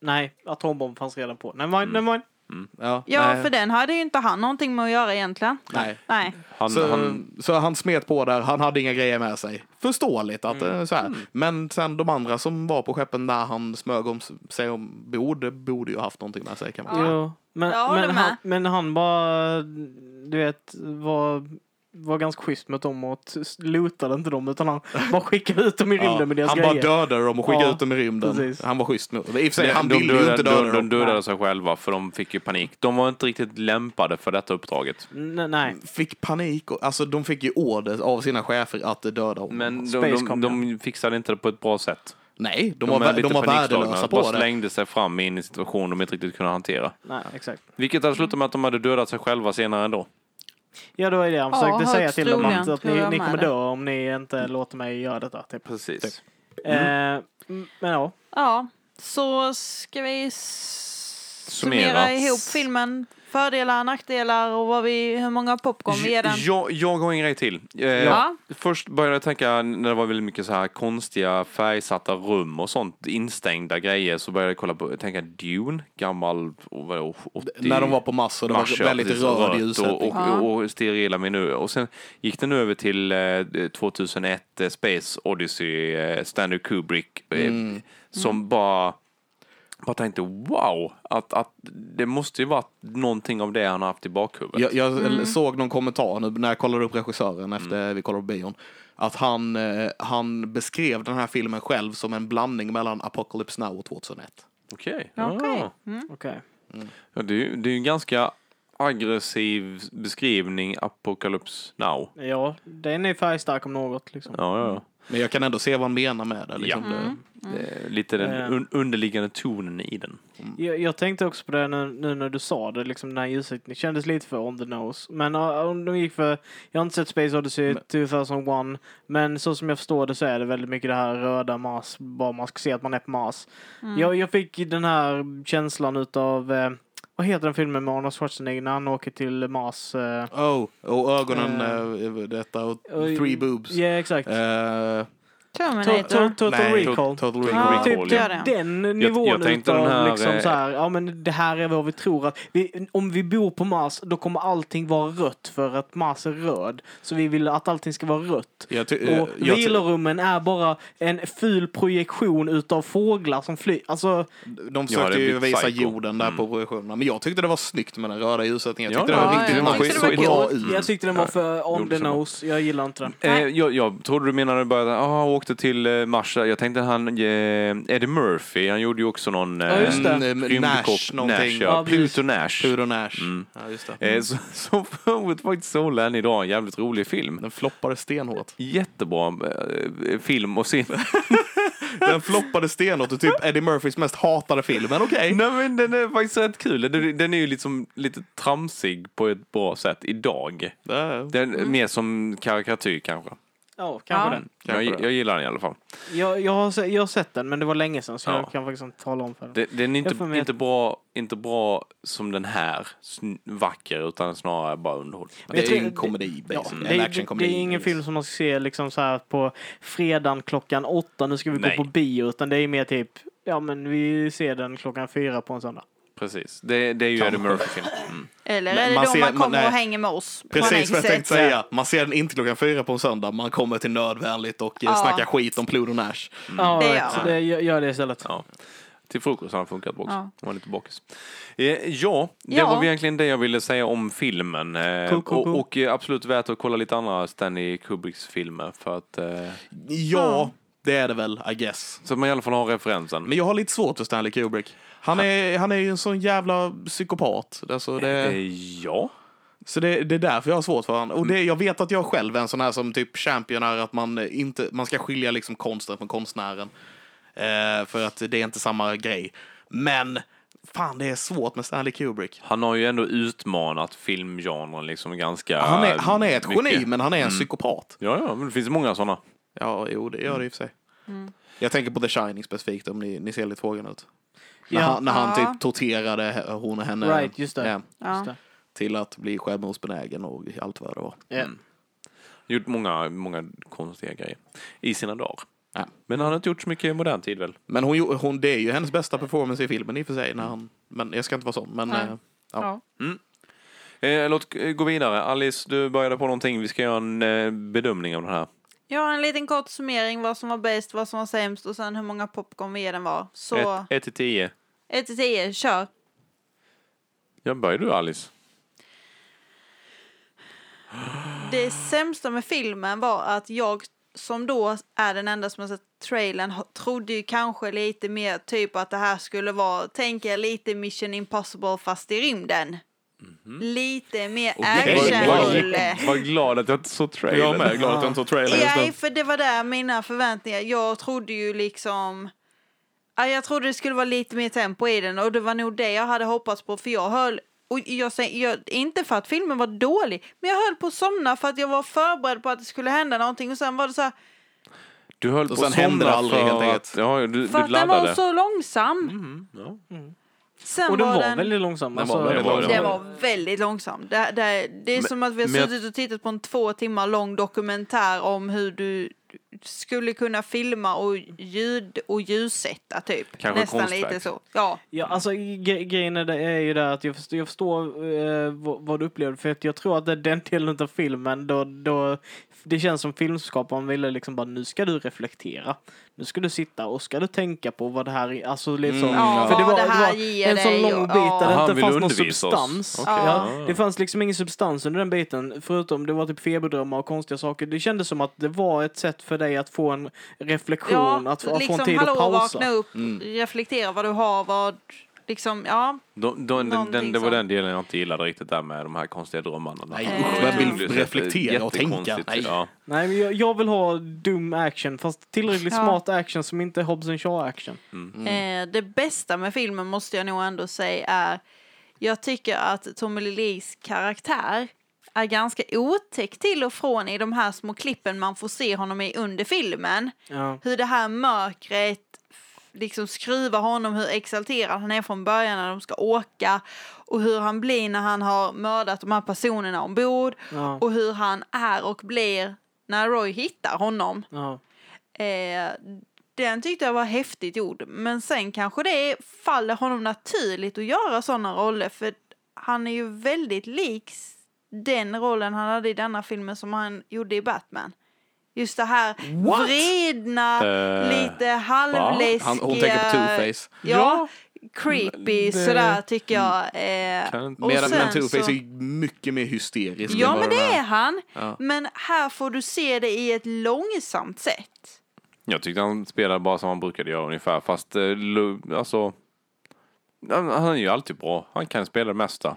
Nej, atombomb fanns redan på. Never mind, never mind. Ja, Ja, för den hade ju inte han någonting med att göra egentligen. nej. Nej. Han, Så, han, så han smet på där, han hade inga grejer med sig. Förståeligt att Mm. eh, så här. Men sen de andra som var på skeppen när han smög om sig ombord borde ju ha haft någonting med sig kan man säga. Jo, men, men, han, men han bara, du vet, var var ganska schysst mot dem och lootade inte dem utan han bara skickade ut dem i rymden med deras han bara grejer. dödade dem och skickade Ja, ut dem i rymden. precis. Han var schysst med I och för sig, De- han de ville ju dödade- inte döda de, dem. de dödade sig själva för de fick ju panik. De var inte riktigt lämpade för detta uppdraget. N- nej. Fick panik. Och, alltså de fick ju order av sina chefer att döda honom. Men de, de, de fixade inte det på ett bra sätt. Nej, de, De, var, de var värdelösa bara på det. slängde sig fram in i en situation de inte riktigt kunde hantera. nej, exakt. Vilket hade slutat med att de hade dödat sig själva senare ändå. Ja, det var det han Ja, försökte säga högst till dem att, att ni, ni kommer dö om ni inte låter mig göra detta. Typ. Precis. Eh, m- men ja, Ja, så ska vi Summera. summera ihop filmen. Fördelar, nackdelar och vad vi, hur många popcorn vi ger den. Jag, jag har en grej till. Eh, Ja. Först började jag tänka, när det var väldigt mycket så här konstiga färgsatta rum och sånt, instängda grejer, så började jag kolla på, tänka Dune, gammal, vadå, 80... När de var på Mars och det var ja, väldigt röd ljussättning. och, och, och sterila minuter. Och sen gick den över till eh, 2001 eh, Space Odyssey, eh, Stanley Kubrick, eh, Mm. som bara bara tänkte wow, att, att det måste ju vara någonting av det han har haft i bakhuvudet. Jag, jag Mm. såg någon kommentar nu när jag kollade upp regissören efter Mm. vi kollade på bion. Att han, eh, han beskrev den här filmen själv som en blandning mellan Apocalypse Now och 2001. Okej. Okej. Ja. Mm. okej. Ja, det, är det är ju en ganska aggressiv beskrivning, Apocalypse Now. Ja, den är färgstark om något. Liksom. Ja, ja, ja. Men jag kan ändå se vad han menar med det. Liksom. Ja. det Det är lite den Eh. un underliggande tonen i den. Jag, jag tänkte också på det nu, nu när du sa det, liksom den här ljussättningen kändes lite för on the nose. Men uh, om de gick för, jag har inte sett Space Odyssey 2001, men så som jag förstår det så är det väldigt mycket det här röda Mars, bara man ska se att man är på Mars. Jag, jag fick den här känslan utav, eh, vad heter den filmen med Arnold Schwarzenegger när han åker till Mars? Eh, Oh, och ögonen, eh, detta och och- three boobs. Ja, exakt. Eh, Terminator. To- to- Total nej, Recall. Total Ja, Recall. Typ ja. det. den nivån jag utav den här, liksom eh, så här, ja men det här är vad vi tror att, vi, om vi bor på Mars då kommer allting vara rött för att Mars är röd. Så vi vill att allting ska vara rött. Jag ty- eh, Och jag ty- vilorummen är bara en ful projektion utav fåglar som flyger. Alltså, De Ja, försökte ju visa psycho. jorden där Mm. på projektionerna. Men jag tyckte det var snyggt med den röda ljussättningen. Jag Ja, tyckte det var ja, riktigt jag nice. tyckte det Det var såg kul. bra ut. jag tyckte den var för on the nose. Jag gillar inte den. Eh, jag, jag trodde du menade bara att ah, åkte till eh, Mars. Jag tänkte han, eh, Eddie Murphy, han gjorde ju också någon Ja, just det. Mm, rymdkopp- Nash någonting. Nash, ja. Ja. Pluto Nash. Pluto Nash. Mm. Ja, just det. Eh, så, [LAUGHS] så för övrigt faktiskt såg än idag en jävligt rolig film. Den floppade stenhårt. Jättebra eh, film och se. [LAUGHS] Den floppade stenhårt och typ Eddie Murphys mest hatade film. Men okej. Nej men den är faktiskt rätt kul. Den, är ju liksom lite tramsig på ett bra sätt idag. Det Den är mer som karikatyr kanske. Ja, kanske Ja. den. Kanske Jag, det. jag gillar den i alla fall. Jag, jag, har, se- jag har sett den men det var länge sedan så Ja. jag kan faktiskt inte tala om för den. Det, den är Jag får inte, med- inte, bra, inte bra som den här, sn- vacker, utan snarare bara underhållning. Det är tror- en komedi, Ja, basically. det, En är, actionkomedi. det är ingen film som man ska se liksom så här på fredagen klockan åtta, nu ska vi Nej. gå på bio, utan det är mer typ, ja men vi ser den klockan fyra på en söndag. Precis. Det, det är ju. Eddie Murphy-film. [LAUGHS] Mm. Eller är det man då ser- man man- kommer nej. och hänger med oss? på Precis vad jag Annexet? tänkte säga. Man ser den inte klockan fyra på en söndag. Man kommer till nödvändigt och eh, Ja. snackar skit om Pluto Nash. Ja, Det right. gör så man. det, gör gör det istället. Ja. Till frukost har han funkat bra också. Ja. Han var lite bakis. Eh, ja, det Ja. var väl egentligen det jag ville säga om filmen. Eh, Cool, cool, cool. Och, och eh, absolut värt att kolla lite andra Stanley Kubricks filmer för att eh, Ja, det är det väl, I guess. så att man i alla fall har referensen. Men jag har lite svårt för Stanley Kubrick. Han är, han är ju en sån jävla psykopat. Alltså det, Eh, ja. så det, det är därför jag har svårt för honom. Och det, jag vet att jag själv är en sån här som typ championar att man eh, inte, man ska skilja liksom konsten från konstnären. Eh, för att det är inte samma grej. Men fan, det är svårt med Stanley Kubrick. Han har ju ändå utmanat filmgenren liksom ganska Han är, han är ett mycket. geni, men han är en psykopat. Ja, ja, men det finns många sådana. Ja, jo, det gör det i och för sig. Jag tänker på The Shining specifikt, om ni, ni ser lite frågan ut. När, Ja. han, när han Ja. typ torterade hon och henne Right, just det. ja, Ja. Just det. till att bli självmordsbenägen och allt vad det var. Ja. Mm. Gjort många, många konstiga grejer i sina dagar. Ja. Men han har inte gjort så mycket i modern tid väl? Men hon, hon, det är ju hennes bästa performance i filmen i och för sig. När han, men jag ska inte vara sån. Men, eh, ja. Ja. Eh, låt eh, gå vidare. Alice, du började på någonting. Vi ska göra en eh, bedömning av den här. Har en liten kort summering vad som var bäst, vad som var sämst och sen hur många popcorn vi ger den var. Så 1 till 10. 1 till 10, kör. Ja, börjar du Alice? det sämsta med filmen var att jag som då är den enda som har sett trailern trodde ju kanske lite mer typ att det här skulle vara, tänker jag lite Mission Impossible fast i rymden. Lite mer Okej. actionrulle. Var glad att jag inte såg Jag trailern. är med, glad att jag inte såg trailern nu. för det var där mina förväntningar. Jag trodde ju liksom... Ja, jag trodde det skulle vara lite mer tempo i den och det var nog det jag hade hoppats på för jag höll... Och jag säger, jag, inte för att filmen var dålig, men jag höll på att somna för att jag var förberedd på att det skulle hända någonting och sen var det så här, Du höll Och på att somna aldrig, för att-. Ja, du, för du att den var så långsam. Mm, ja. Sen Och den var var den... väldigt långsam. Den var Alltså, väldigt det var långsam. Den var väldigt långsam. Det, det, det är Men- som att vi har suttit och tittat på en två timmar lång dokumentär om hur du skulle kunna filma och ljud och ljussätta typ. Kanske Nästan konstverk. lite så. Ja. Ja, alltså gre- grejen är, det är ju det att jag förstår, jag förstår eh, vad, vad du upplevde. För att jag tror att det är den delen av filmen då, då det känns som filmskaparen ville liksom bara nu ska du reflektera. Nu ska du sitta och ska du tänka på vad det här är. Alltså lite så. Mm, Ja, För det var, det här det var en sån lång och- bit ja. där det inte fanns någon substans. Okej. Ja, Ja. det fanns liksom ingen substans under den biten. Förutom det var typ feberdrömmar och konstiga saker. Det kändes som att det var ett sätt för dig att få en reflektion, att, få- att få en tid hallå, att pausa. vakna upp, Mm. reflektera vad du har, vad, liksom, ja. Då, då, den, den, det var den delen jag inte gillade riktigt där med de här konstiga drömmarna. Nej, Eh. usch, jag vill reflektera och tänka. Nej. Ja. Nej, men jag, jag vill ha dum action, fast tillräckligt Ja. smart action som inte är Hobbs and Shaw action. Eh, det bästa med filmen måste jag nog ändå säga är, jag tycker att Tommy Lee Lees karaktär är ganska otäck till och från i de här små klippen man får se honom i under filmen. Ja. Hur det här mörkret liksom skruvar honom, hur exalterad han är från början när de ska åka och hur han blir när han har mördat de här personerna ombord Ja. och hur han är och blir när Roy hittar honom. Ja. Eh, den tyckte jag var häftigt gjord. Men sen kanske det faller honom naturligt att göra sådana roller. För han är ju väldigt lik den rollen han hade i denna filmen som han gjorde i Batman. Just det här What? vredna, Eh, lite halvläskiga... Han, hon tänker på Two-Face. Ja, creepy Det- sådär tycker jag. Eh, Kan- och men Two-Face så- är mycket mer hysterisk. Ja men det är han. Ja. Men här får du se det i ett långsamt sätt. Jag tyckte han spelade bara som han brukade göra ungefär. Fast eh, alltså, han är ju alltid bra. Han kan spela det mesta.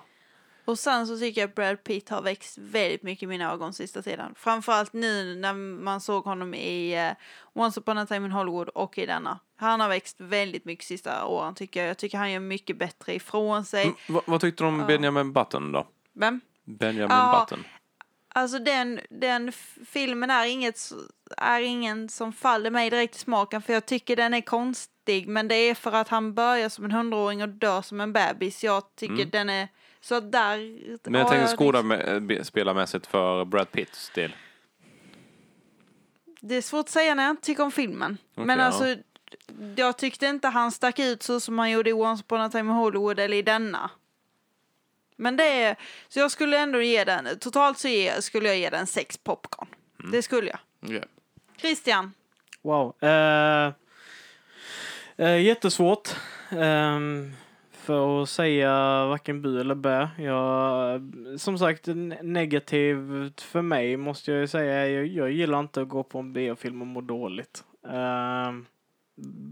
Och sen så tycker jag att Brad Pitt har växt väldigt mycket i mina ögon sista tiden. Framförallt nu när man såg honom i eh, Once upon a time in Hollywood och i denna. Han har växt väldigt mycket sista åren tycker jag. Jag tycker han gör mycket bättre ifrån sig. Mm, vad, tyckte du om Ja. Benjamin Button då? Vem? Benjamin Ja. Button. Alltså den, den filmen är, inget, är ingen som faller mig direkt i smaken för jag tycker den är konstig men det är för att han börjar som en hundraåring och dör som en bebis. Jag tycker Mm. den är så där... Men jag tänkte liksom- skådespelarmässigt för Brad Pitts del. Det är svårt att säga när jag inte tycker om filmen. Okej, men ja. alltså, jag tyckte inte han stack ut så som han gjorde i Once upon a time in Hollywood eller i denna. Men det är, så jag skulle ändå ge den, totalt så ge, skulle jag ge den sex popcorn. Mm. Det skulle jag. Ja. Christian, Wow. Eh, eh, jättesvårt. ehm, för att säga varken bu eller bä. Jag, som sagt, negativt för mig måste jag ju säga. Jag, jag gillar inte att gå på en biofilm och må dåligt. Ehm,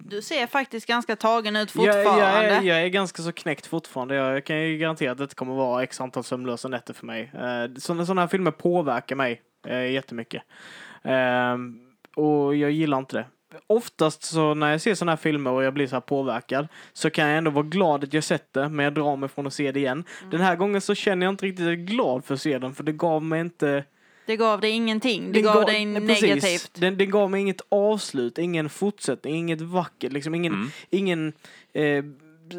du ser faktiskt ganska tagen ut jag, fortfarande. jag, är, jag är ganska så knäckt fortfarande. Jag kan ju garantera att det kommer vara x antal sömnlösa nätter för mig. Uh, sådana, sådana här filmer påverkar mig uh, jättemycket. Ehm, och jag gillar inte det. Oftast så när jag ser sådana här filmer och jag blir så här påverkad så kan jag ändå vara glad att jag sett det, men jag drar mig från att se det igen. Den här gången så känner jag inte riktigt att jag är glad för att se den, för det gav mig inte... Det gav dig ingenting. Det den gav gav- dig negativt. Den, den gav mig inget avslut, ingen fortsättning, inget vackert, liksom ingen... Mm. ingen eh,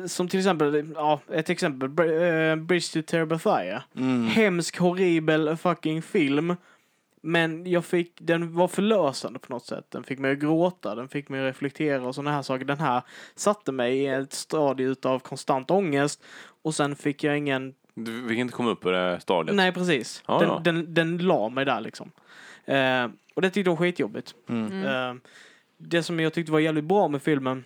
som till exempel, ja, ett exempel, Br- eh, Bridge to Terabithia. Mm. Hemsk, horribel fucking film. Men jag fick, den var förlösande på något sätt. Den fick mig att gråta, den fick mig att reflektera och sådana här saker. Den här satte mig i ett stadie utav konstant ångest. Och sen fick jag ingen, Du fick inte komma upp på det stadiet. nej precis. Ja, den, ja. Den, den la mig där liksom. Eh, och det tyckte jag var skitjobbigt. Mm. Eh, det som jag tyckte var jävligt bra med filmen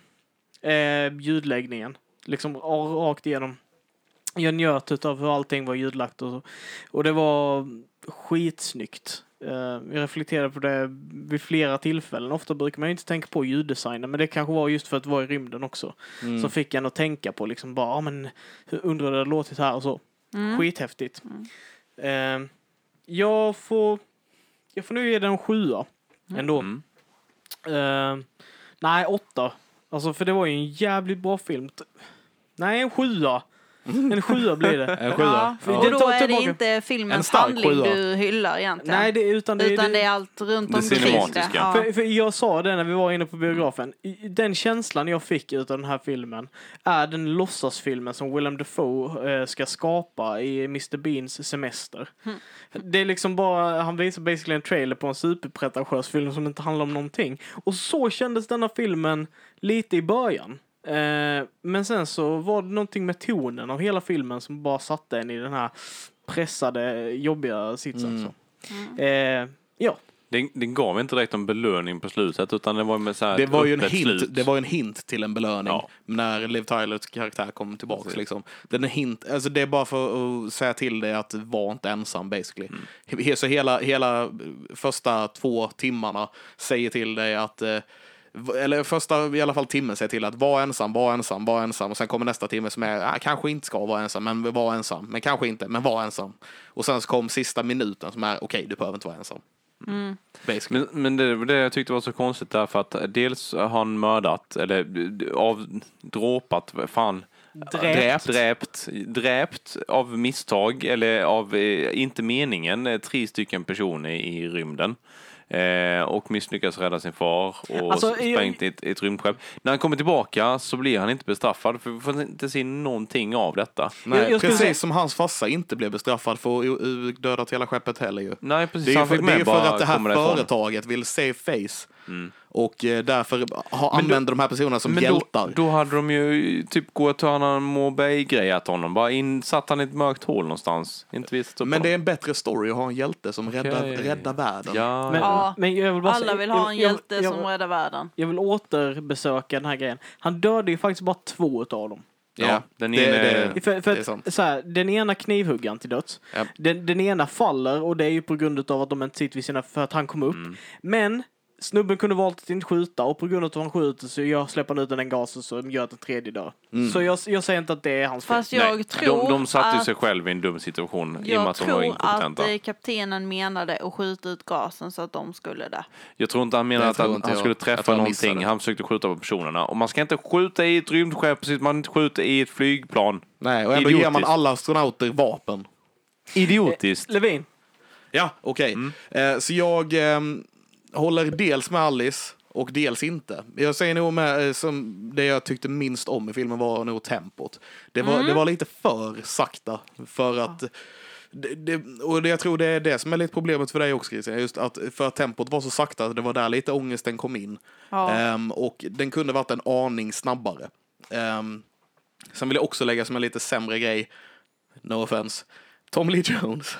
är ljudläggningen. Liksom rakt igenom. jag njöt utav hur allting var ljudlagt och, och det var skitsnyggt. Uh, jag reflekterade på det vid flera tillfällen. Ofta brukar man ju inte tänka på ljuddesignen, men det kanske var just för att vara i rymden också. Mm. Så fick jag att tänka på liksom bara, ja men hur undrar det hade låtit här och så. Mm. Skithäftigt. Eh, jag får, jag får nu ge den en sjua ändå. Mm. Eh, nej, åtta. Alltså för det var ju en jävligt bra film. Nej, en sjua. En sjua blir det. En [LAUGHS] sjua. Ja, och då är det inte En filmens handling sjua. du hyllar egentligen. Nej, det, utan det, utan det, det är allt runt Det omkring cinematiska. det. Ja. För, för jag sa det när vi var inne på biografen. Den känslan jag fick utav den här filmen är den låtsasfilmen som Willem Dafoe eh, ska skapa i Mr Beans semester. Det är liksom bara, han visar basically en trailer på en superpretentiös film som inte handlar om någonting. Och så kändes denna filmen lite i början. Eh, men sen så var det någonting med tonen av hela filmen som bara satte en i den här pressade, jobbiga sitsen. Så. Eh, ja, Den, den gav inte direkt en belöning på slutet utan det var med så här Det var ju en hint, slut. det var ju en hint till en belöning Ja. när Liv Tylers karaktär kom tillbaks. Precis. Liksom. Den är hint, alltså det är bara för att säga till dig att var inte ensam basically. He- Så hela, hela första två timmarna säger till dig att eh, eller första i alla fall timmen säger till att var ensam, var ensam, var ensam och sen kommer nästa timme som är, ah, kanske inte ska vara ensam, men var ensam, men kanske inte, men var ensam. Och sen så kom sista minuten som är, okej, du behöver inte vara ensam. Basically. Men, men det det jag tyckte var så konstigt därför att dels har han mördat eller av dråpat, fan, Dräpt. dräpt, dräpt av misstag eller av eh, inte meningen eh, tre stycken personer i rymden. Eh, och misslyckas rädda sin far och Alltså, sprängt i ett, ett rymdskepp. När han kommer tillbaka så blir han inte bestraffad för vi får inte se någonting av detta. Nej, Jag- jag precis säga- som hans farsa inte blev bestraffad för att ha dödat hela skeppet heller ju. Nej precis, Det är ju för, det är för att det här företaget vill save face. Mm. Och eh, därför har, Men då- använder de här personerna som Men då, hjältar. då hade de ju typ Guantanamo Mobay-grejat honom. Bara insatt han i ett mörkt hål någonstans. Inte visst Men det är en bättre story att ha en hjälte som räddar, räddar världen. Ja, Men, Ja. men jag vill bara Alla vill ha en jag- hjälte jag, som jag, räddar världen. jag vill återbesöka den här grejen. Han dödade ju faktiskt bara två utav dem. ja, den det- ene... det- För, för är sant. att, så här, den ena knivhugger han till döds. Ja. Den, den ena faller och det är ju på grund av att de inte sitter vid sina, för att han kom upp. Mm. Men snubben kunde valt att inte skjuta och på grund av att han skjuter så gör, släpper han ut den gasen som gör att den tredje dör. Mm. Så jag, jag säger inte att det är hans fel. Fast jag Nej, tror de, de satte att, sig själv i en dum situation i och med jag att de var tror inkompetenta. att eh, kaptenen menade att skjuta ut gasen så att de skulle det. Jag tror inte han menade att tror han, han jag. skulle Jag träffa tror han någonting. Han försökte skjuta på personerna. Och man ska inte skjuta i ett rymdskepp precis som man inte skjuter i ett flygplan. Nej, och ändå ger man Idiotiskt. alla astronauter vapen. Idiotiskt. Levin, Ja, okej. Mm. Eh, så jag ehm, håller dels med Alice och dels inte. Jag säger nog med, eh, som det jag tyckte minst om i filmen var nog tempot. Det var, det var lite för sakta för att det, det, och jag tror det är det som är lite problemet för dig också Christian, just att för att tempot var så sakta, det var där lite ångesten kom in. Ja. Ehm, och den kunde varit en aning snabbare. Um, sen vill jag också lägga som en lite sämre grej, no offense, Tom Lee Jones.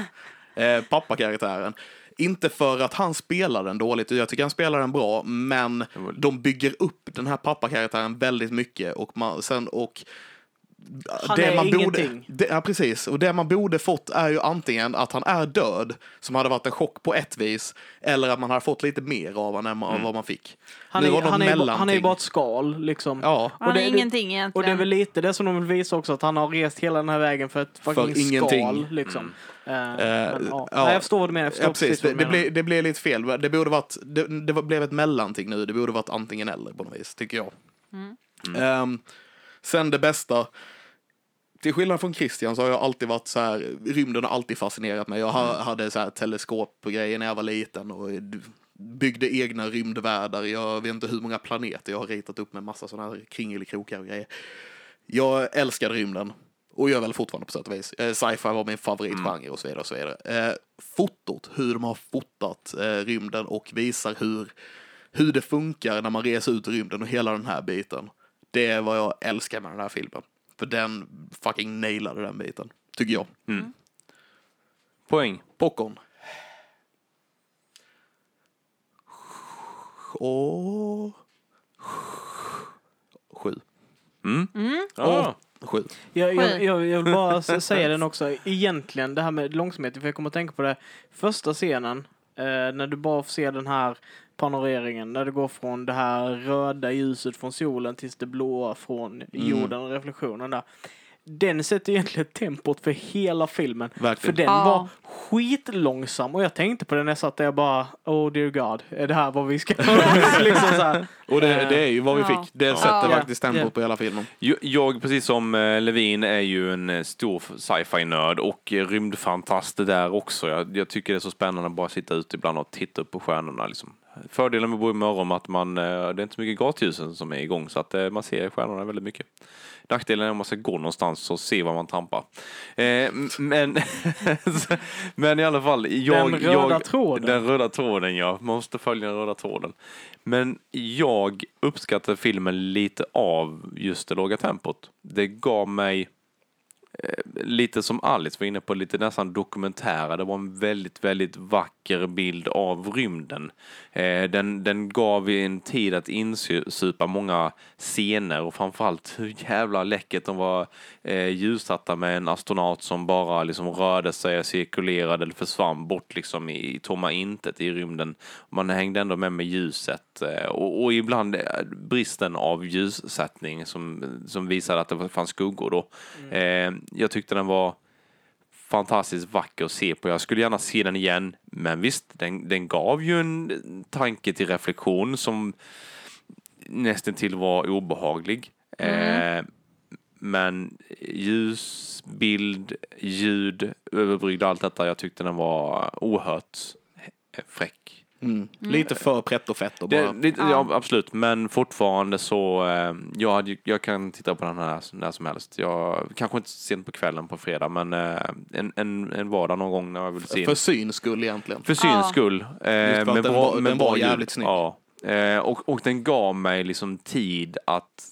[LAUGHS] eh, pappakaraktären. Inte för att han spelar den dåligt, jag tycker han spelar den bra, men de bygger upp den här pappakaraktären väldigt mycket och man, sen och Han är ingenting. det, ja, precis. Och det man borde fått är ju antingen att han är död, som hade varit en chock på ett vis, eller att man hade fått lite mer av honom än Mm. vad man fick. han Det är, han, är, han är ju bara ett skal liksom. Ja, Han Och det- är det- ingenting Och egentligen. det är väl lite det som de vill visa också, att han har rest hela den här vägen för ett fucking ingenting. skal. Liksom. Eh, men, ja. ja. Nej, jag förstår vad du menar. Ja, precis. precis Det, vad du det, menar. blir, det blir lite fel. Det, borde varit, det, det blev ett mellanting nu. Det borde varit antingen eller på något vis, tycker jag. Ehm, sen det bästa. Till skillnad från Christian så har jag alltid varit så här, rymden har alltid fascinerat mig. Jag ha, hade så här teleskop och grejer när jag var liten och byggde egna rymdvärldar. Jag vet inte hur många planeter jag har ritat upp med massa sådana här kringelikrokar och grejer. Jag älskade rymden. Och gör väl fortfarande på sätt och vis. Eh, Sci-fi var min favoritgenre och så vidare. Och så vidare. Eh, fotot, hur de har fotat eh, rymden och visar hur, hur det funkar när man reser ut i rymden och hela den här biten. Det är vad jag älskar med den här filmen. För den fucking nailade den biten, tycker jag. Poäng. Popcorn. Och... Sju. Mm. Ja. Sju. Jag, jag, jag, jag vill bara säga [LAUGHS] den också. Egentligen, det här med långsamheten, för jag kommer att tänka på det. Första scenen, eh, när du bara får se den här panoreringen, när det går från det här röda ljuset från solen tills det blåa från jorden och reflektionen där. Den sätter egentligen tempot för hela filmen. Verkligen. För den Ja. var skitlångsam och jag tänkte på den när jag satt där jag bara Oh dear God, är det här vad vi ska [LAUGHS] liksom så här. Och det, det är ju vad vi fick. Det Ja. sätter Ja. faktiskt tempo Ja. på hela filmen. Jag- Jag, precis som eh, Levin, är ju en eh, stor sci-fi-nörd och eh, rymdfantast där också. Jag, jag tycker det är så spännande att bara sitta ute ibland och titta upp på stjärnorna. Liksom. Fördelen med att bo i Mörrum är att man, eh, det är inte så mycket gatljusen som är igång så att eh, man ser stjärnorna väldigt mycket. Nackdelen är om man ska gå någonstans och se var man trampar. Eh, men, [LAUGHS] men i alla fall. Jag, Den röda jag, tråden. Den röda tråden, ja. Man måste följa den röda tråden. Men jag uppskattar filmen lite av just det låga tempot. Det gav mig lite som Alice var inne på, lite nästan dokumentära. Det var en väldigt, väldigt vacker bild av rymden. Eh, den, den gav en tid att insupa många scener och framförallt hur jävla läckert de var eh, ljussatta med en astronaut som bara liksom rörde sig, cirkulerade eller försvann bort liksom i, tomma intet i rymden. Man hängde ändå med med ljuset eh, och, och ibland eh, bristen av ljussättning som, som visade att det fanns skuggor då. Eh, jag tyckte den var fantastiskt vacker att se på. Jag skulle gärna se den igen. Men visst, den, den gav ju en tanke till reflektion som nästan till var obehaglig. Eh, men ljus, bild, ljud överbryggde allt detta. Jag tyckte den var oerhört fräck. Mm. Lite för pretto fett och Det, bara. det, ja. absolut, men fortfarande så, eh, jag, jag kan titta på den här när som helst. Jag, kanske inte sent på kvällen på fredag, men eh, en, en, en vardag någon gång när jag vill se För syns skull egentligen. för syns Ja. skull. Eh, för att med den var- den var ljud. jävligt snygg. Ja. Eh, och, och den gav mig liksom tid att,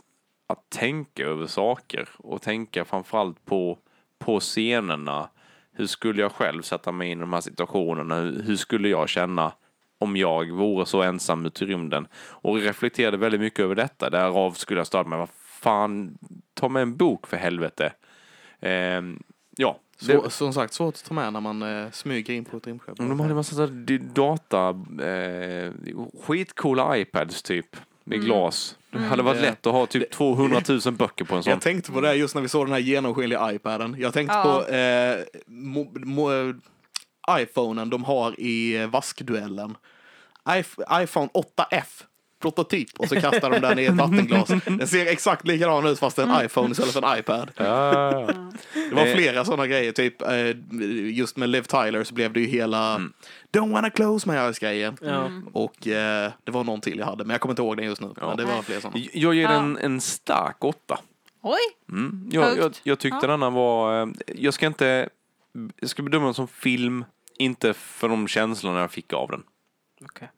att tänka över saker och tänka framförallt på, på scenerna. Hur skulle jag själv sätta mig in i de här situationerna? Hur, hur skulle jag känna om jag vore så ensam ute i rymden? Och reflekterade väldigt mycket över detta. Därav skulle jag starta med, vad fan, ta med en bok för helvete. Eh, ja, Så, som sagt, svårt att ta med när man eh, smyger in på ett rymdskepp. de hade en massa så data, eh, skitcoola iPads typ, med glas. Det hade varit Det- lätt att ha typ 200 000 [LAUGHS] böcker på en sån. Jag tänkte på det just när vi såg den här genomskinliga iPaden. Jag tänkte Ja. på eh, mo, mo, iPhonen de har i eh, vaskduellen. iP- iPhone 8F. Prototyp och så kastar de den i ett [LAUGHS] vattenglas. Den ser exakt likadan ut fast en iPhone istället för en iPad. Ja, Det var Eh. flera sådana grejer, typ eh, just med Liv Tyler så blev det ju hela Mm. Don't wanna close my eyes grejen. Ja. Och eh, det var någon till jag hade, men jag kommer inte ihåg den just nu. Ja. Men det var fler sådana. jag ger den en stark åtta. Oj! Mm. Jag, jag, jag tyckte Ja. denna var, jag ska inte, jag ska bedöma den som film, inte för de känslorna jag fick av den. Okej.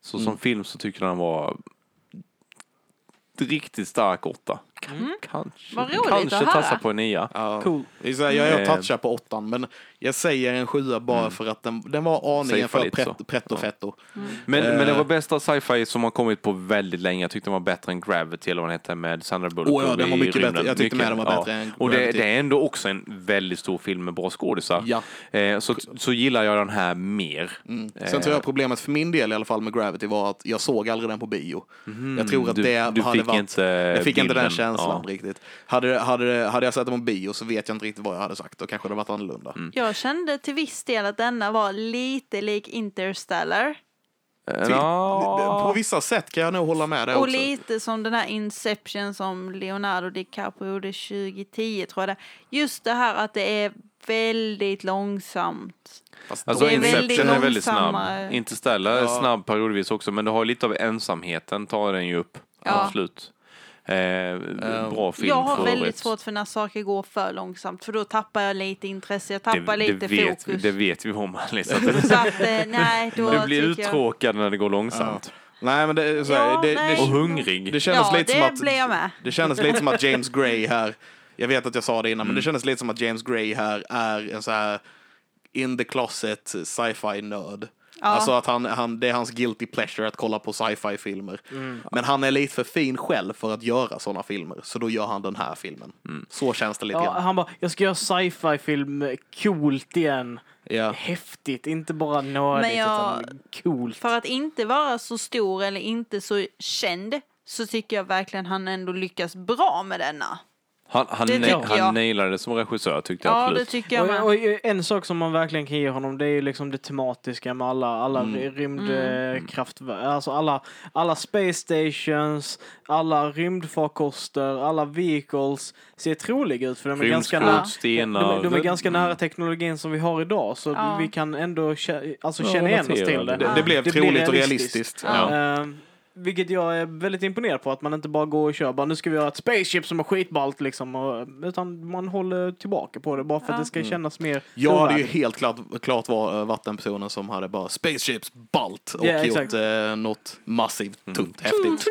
Så Mm. som film så tycker jag den var riktigt stark åtta. Kanske, Vad roligt kanske att höra. på en nia. Ja. Cool. Det är så här, Jag, jag Eh. touchar på åttan, men jag säger en sjua bara för att den, den var aningen för lite så. pret, pretto Ja. fetto. Men, Eh. men det var bästa sci-fi som har kommit på väldigt länge. Jag tyckte den var bättre än Gravity eller vad den hette med Sandra Bullock. Åh ja, den var mycket rymden. bättre. Jag tyckte med den var ja. bättre än Och det, Gravity. det är ändå också en väldigt stor film med bra skådisar. Ja. Eh, så, så gillar jag den här mer. Mm. Eh. Sen tror jag problemet för min del i alla fall med Gravity var att jag såg aldrig den på bio. Jag tror att Mhm. Du- det du hade fick varit... inte jag fick inte den bilden. Känslan Ja. riktigt. Hade, hade, hade jag sett den på bio så vet jag inte riktigt vad jag hade sagt. Då kanske det varit annorlunda. Mm. Jag kände till viss del att denna var lite lik Interstellar. Eh, Till- ja. På vissa sätt kan jag nog hålla med dig Och också. lite som den här Inception som Leonardo DiCaprio gjorde 2010 tror jag det. Just det här att det är väldigt långsamt. Fast Alltså är Inception väldigt är väldigt snabb. Interstellar är Ja. snabb periodvis också, men det har lite av ensamheten tar den ju upp. Ja. Absolut. Eh, bra film jag har för väldigt övrigt. svårt för när saker går för långsamt för då tappar jag lite intresse, jag tappar det, lite det vet, fokus. Det vet vi om Alice. [LAUGHS] Så att eh, nej, då Du blir tycker jag... uttråkad när det går långsamt. Nej, men det, är så här, Ja, det, nej. Och det, hungrig. det kändes Ja, lite det som att... blir jag med. Det kändes lite som att [LAUGHS] James Gray här, jag vet att jag sa det innan, Mm. men det kändes lite som att James Gray här är en så här in the closet sci-fi nörd. Ja. Alltså att han, han, det är hans guilty pleasure att kolla på sci-fi-filmer. Men han är lite för fin själv för att göra sådana filmer, så då gör han den här filmen. Så känns det lite Ja, grann. han bara, jag ska göra sci-fi film coolt igen. Ja. Häftigt, inte bara nördigt Men jag- utan coolt. För att inte vara så stor eller inte så känd så tycker jag verkligen han ändå lyckas bra med denna. Han, han, Det na- tycker han jag. nailade det som regissör tyckte jag Ja, absolut. det tycker jag med. Och, och en sak som man verkligen kan ge honom det är ju liksom det tematiska med alla, alla Mm. rymdkraftverk, alltså alla, alla space stations, alla rymdfarkoster, alla vehicles ser troliga ut för de är ganska nära. De, är- de är ganska nära teknologin som vi har idag så Ja. vi kan ändå kä- alltså Ja, känna igen oss till det. det. Det, blev Det troligt och realistiskt. realistiskt. Ja. Ja. Vilket jag är väldigt imponerad på, att man inte bara går och kör bara nu ska vi ha ett spaceship som är skitballt liksom, och, utan man håller tillbaka på det bara för att Ja. det ska kännas mer Jag hade ju helt klart, klart var, den personen som hade bara spaceships, balt och Ja, gjort exakt. eh, något massivt, tungt, häftigt.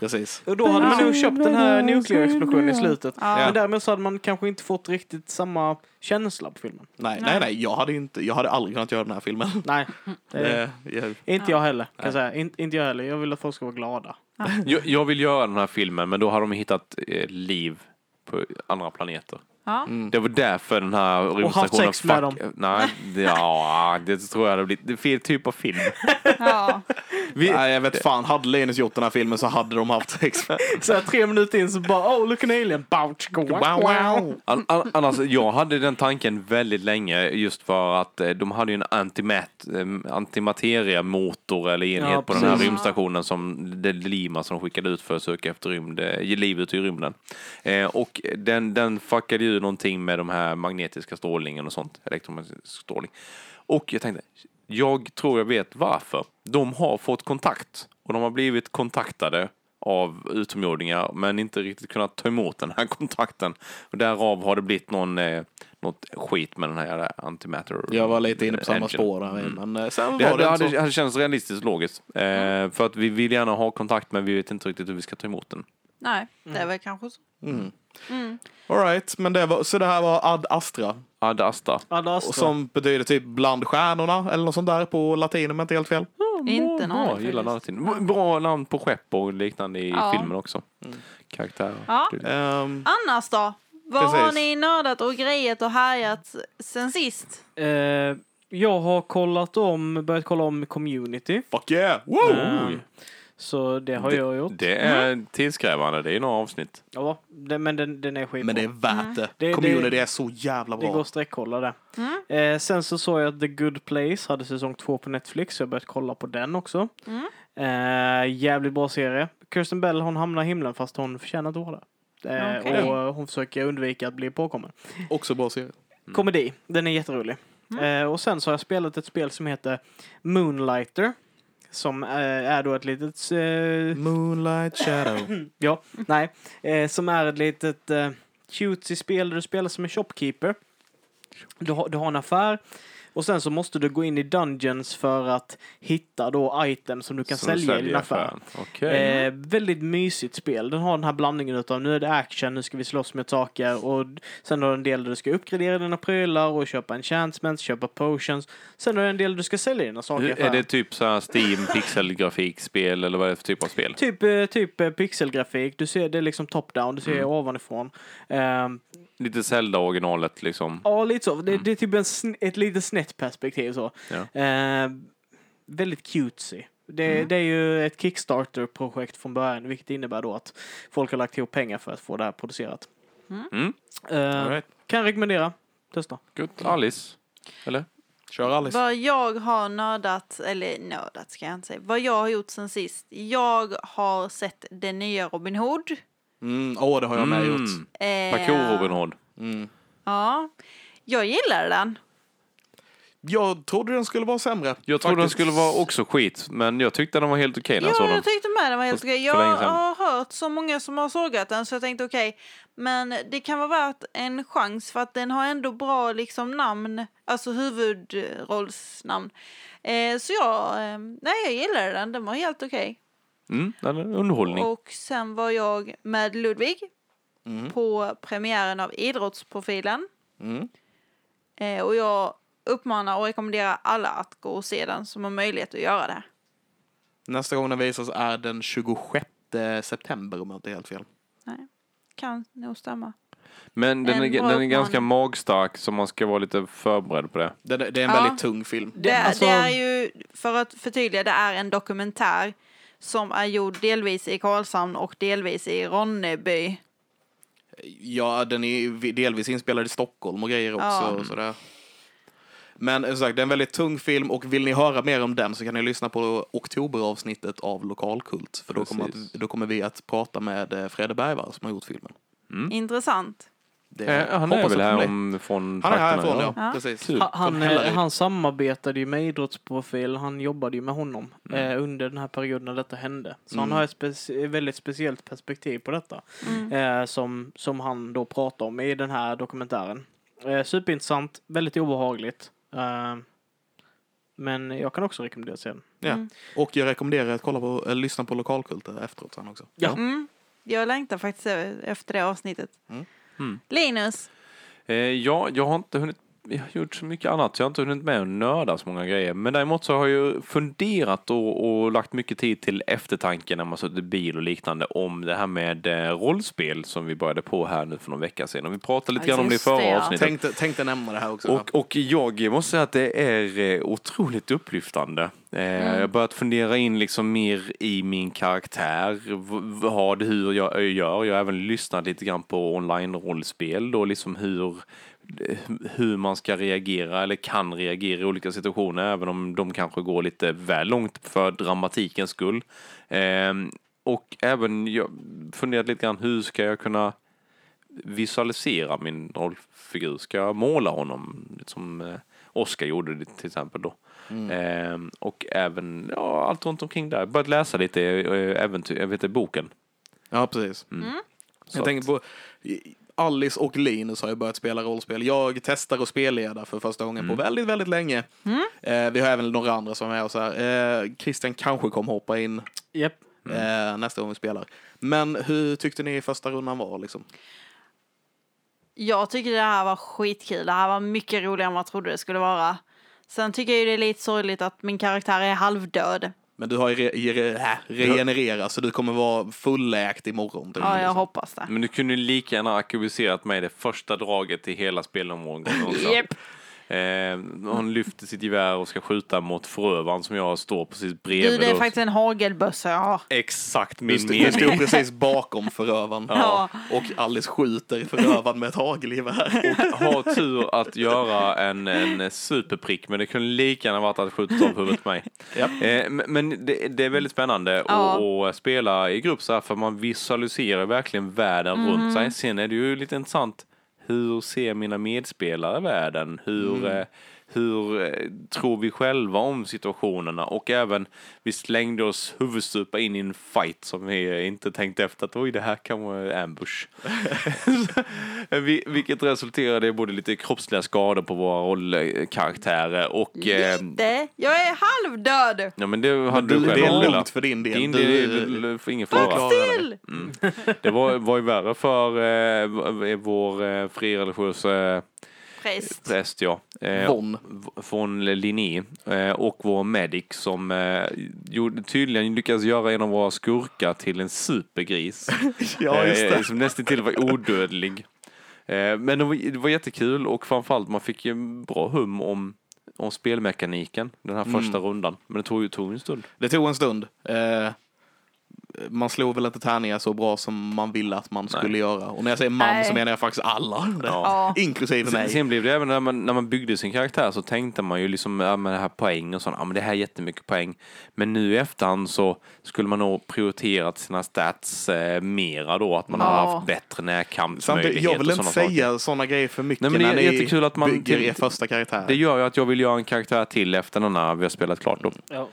Precis. Och då hade man nog köpt den här nuclear explosionen i slutet. Ja. Men därmed så hade man kanske inte fått riktigt samma känsla på filmen. Nej, Nej. nej, nej, jag hade, inte, jag hade aldrig kunnat göra den här filmen. Nej, det [LAUGHS] är, Eh, jag, inte jag heller. Kan jag säga. In, inte jag heller. Jag vill att folk ska vara glada. Jag, jag vill göra den här filmen, men då har de hittat eh, liv på andra planeter. Ja. Mm. Det var därför den här rymdstationen... sex med dem. Nej, det, ja, det tror jag det blir. Det är fel typ av film. [LAUGHS] Ja. Vi, nej, jag vet fan, hade Linus gjort den här filmen så hade de haft sex. Så här, tre minuter in så bara oh look an alien. Bouch, go, wow, wow. An, an, annars, jag hade den tanken väldigt länge just för att eh, de hade ju en antimat, eh, antimateria-motor eller enhet Ja, på den här rymdstationen som det Lima som de skickade ut för att söka efter rymd, eh, liv ute i rymden. Eh, och den, den fuckade ju någonting med de här magnetiska strålningen och sånt, elektromagnetisk strålning. Och jag tänkte, jag tror jag vet varför. De har fått kontakt och de har blivit kontaktade av utomjordingar men inte riktigt kunnat ta emot den här [LAUGHS] kontakten. Och därav har det blivit någon, eh, något skit med den här antimatter. Jag var lite inne på samma engine. spår där, men eh, sen Det, var det, det, hade, så. hade känts realistiskt logiskt. Eh, för att vi vill gärna ha kontakt men vi vet inte riktigt hur vi ska ta emot den. Nej, det är väl kanske så. Mm. Mm. All right, men det var, så det här var Ad Astra. Ad Asta. Ad Astra. Och som betyder typ bland stjärnorna eller något sånt där på latin om jag inte helt fel. Inte någon bra, aning gillar namnet. Bra namn på skepp och liknande i Ja. filmen också. Karaktärer. Ja. Ehm, Annars då? Vad Precis. har ni nördat och grejat och härjat sen sist? Eh, jag har kollat om, börjat kolla om community. fuck yeah! Woo! Eh, så det har jag gjort. Det är tidskrävande, det är några avsnitt. Ja, det, men den, den är skitbra. Men det är värt det. Det- Community det- är så jävla Det går bra. att sträckkolla det. Mm. Eh, sen så såg jag att The Good Place hade säsong två på Netflix, så jag börjat kolla på den också. Mm. Eh, jävligt bra serie. Kirsten Bell hon hamnar i himlen fast hon förtjänar att vara där. Eh, Okej. Och hon försöker undvika att bli påkommen. Också bra serie. Komedi, den är jätterolig. Mm. Eh, och sen så har jag spelat ett spel som heter Moonlighter. Som eh, är då ett litet... Eh, Moonlight Shadow. [LAUGHS] ja, nej. Eh, som är ett litet eh, cutesy spel där du spelar som en shopkeeper. Du har, du har en affär. Och sen så måste du gå in i dungeons för att hitta då items som du kan Som sälja i din affär. affären. Okej. Eh, väldigt mysigt spel. Den har den här blandningen utav nu är det action, nu ska vi slåss med saker och sen har du en del där du ska uppgradera dina prylar och köpa enchantments, köpa potions. Sen har du en del där du ska sälja dina saker i Hur- Är affären. det typ så här Steam pixelgrafikspel eller vad är det för typ av spel? Typ, eh, typ eh, pixelgrafik, du ser det är liksom top-down, du ser Mm. ovanifrån. Ehm, Lite Zelda-originalet liksom. ja, lite så. Det, det är typ en, ett lite snett perspektiv så. Ja. Ehm, väldigt cutesy. Det, det är ju ett Kickstarter-projekt från början, vilket innebär då att folk har lagt ihop pengar för att få det här producerat. Mm. Ehm, All right. Kan rekommendera. Testa. Gott. Alice? Eller? Kör Alice. Vad jag har nördat, eller nördat ska jag inte säga, vad jag har gjort sen sist. Jag har sett den nya Robin Hood. Mm, åh, det har jag med gjort. Eh, Parkour Robin Hood. Mm. Ja, jag gillar den. Jag trodde den skulle vara sämre. Jag trodde den Faktiskt. skulle vara också skit, men jag tyckte den var helt okej när jag Ja, såg den. jag tyckte med den var helt För- okej. för länge Jag sedan. har hört så många som har sågat den så jag tänkte okej. Men det kan vara värt en chans för att den har ändå bra liksom namn, alltså huvudrollsnamn. Eh, så jag, eh, nej jag gillade den, den var helt okej. Mm, underhållning. Och sen var jag med Ludvig Mm. på premiären av Idrottsprofilen. Mm. Eh, och jag uppmana och rekommendera alla att gå och se den som har möjlighet att göra det. Nästa gång den visas är den 26 september om jag inte är helt fel. Nej, kan nog stämma. Men den En är, den är ganska magstark så man ska vara lite förberedd på det. Det, det är en Ja. väldigt tung film. Det, alltså- det är ju, för att förtydliga, det är en dokumentär som är gjord delvis i Karlshamn och delvis i Ronneby. Ja, den är delvis inspelad i Stockholm och grejer också. Ja. Och sådär. Men som sagt, det är en väldigt tung film och vill ni höra mer om den så kan ni lyssna på oktoberavsnittet av Lokalkult. För då kommer, då kommer vi att prata med eh, Frede Bergvall som har gjort filmen. Intressant. Det Eh, han är väl här om, från Han är härifrån, ja. Ja. Precis. Kul. Han, han, eh, han samarbetade ju med Idrottsprofil. Han jobbade ju med honom Mm. eh, under den här perioden när detta hände. Så han Mm. har ett speci- väldigt speciellt perspektiv på detta. Mm. Eh, som, som han då pratar om i den här dokumentären. Eh, superintressant, väldigt obehagligt. Eh, men jag kan också rekommendera att se den. Ja. Mm. Och jag rekommenderar att kolla på, eller lyssna på Lokalkult efteråt sen också. Ja. Mm. Jag längtar faktiskt efter det avsnittet. Mm. Linus, Eh, ja, jag har inte hunnit jag har gjort så mycket annat, så jag har inte hunnit med att nörda så många grejer. Men däremot så har jag ju funderat och, och lagt mycket tid till eftertanke när man suttit i bil och liknande om det här med eh, rollspel som vi började på här nu för någon vecka sedan. Och vi pratade lite Ja, grann om det i förra det, ja. avsnittet. Tänkte, tänkte nämna det här också. Och, och jag måste säga att det är eh, otroligt upplyftande. Eh, Jag har börjat fundera in liksom mer i min karaktär, vad, hur jag gör. Jag har även lyssnat lite grann på online-rollspel då, liksom hur, hur man ska reagera eller kan reagera i olika situationer, även om de kanske går lite väl långt för dramatikens skull. Eh, Och även jag funderat lite grann, hur ska jag kunna visualisera min rollfigur? Ska jag måla honom som eh, Oscar gjorde det till exempel då? Ehm, och även ja, allt runt omkring där. Börjat läsa lite eh, äventyr, jag vet boken. Ja, precis. Så Jag tänker på Alice och Linus har ju börjat spela rollspel. Jag testar att spelleda för första gången på väldigt, väldigt länge. Eh, vi har även några andra som är med oss här. Eh, Christian kanske kommer hoppa in Japp. eh, nästa gång vi spelar. Men hur tyckte ni första rundan var liksom? jag tycker det här var skitkul. Det här var mycket roligare än vad jag trodde det skulle vara. Sen tycker jag ju det är lite sorgligt att min karaktär är halvdöd. Men du har ju re- re- äh, regenererat så du kommer vara fulläkt imorgon. typ. Ja, jag hoppas det. Men du kunde lika gärna aktiviserat mig det första draget i hela spelomgången. också. Japp. Eh, hon lyfter sitt gevär och ska skjuta mot förövaren som jag står precis bredvid. Du, det är faktiskt en hagelbössa jag har. Exakt min stod, du mening. stod precis bakom förövaren. Ja. Och Alice skjuter förövaren med ett hagelgevär. Och har tur att göra en, en superprick, men det kunde lika gärna varit att skjuta av huvudet på mig. Ja. Eh, men- det, det är väldigt spännande Ja. att, att spela i grupp så här, för man visualiserar verkligen världen runt sig. Sen är det ju lite intressant, hur ser mina medspelare världen? Hur, eh, hur eh, tror vi själva om situationerna? Och även, vi slängde oss huvudstupa in i en fight som vi inte tänkte efter att oj, det här kan vara ambush. [LAUGHS] Vi- Vilket resulterade i både lite kroppsliga skador på våra rollkaraktärer och... Eh, Lite. Jag är halvdöd. ja men det hade Du, du det själv är velat. lugnt för din del. Din Du- del är för ingen fara. det. Still. Det var, var ju värre för eh, vår eh, frireligiösa Präst. präst, ja. Eh, Von. v- Från Linné eh, och vår medic som eh, gjorde, tydligen lyckades göra en av våra skurkar till en supergris. [LAUGHS] Ja, just Eh, det. Som nästan till var odödlig. Eh, Men det var, det var jättekul och framförallt man fick ju en bra hum om, om spelmekaniken den här första Mm. rundan. Men det tog ju tog en stund. Det tog en stund. Eh, man slog väl inte tärningar så bra som man ville att man skulle göra. Och när jag säger man Nej. så menar jag faktiskt alla. Ja. Inklusive Sen, mig. sen blev det även när man, när man byggde sin karaktär så tänkte man ju liksom, ja men det här poäng och sånt, ja men det här är jättemycket poäng. Men nu i efterhand så skulle man nog prioriterat sina stats eh, mera då, att man Ja. hade haft bättre Samtidigt, närkampsmöjlighet jag vill inte säga sådana grejer för mycket Nej, men det är när ni jättekul att man bygger till- er första karaktär. Det gör ju att jag vill göra en karaktär till efter denna vi har spelat klart då. Ja.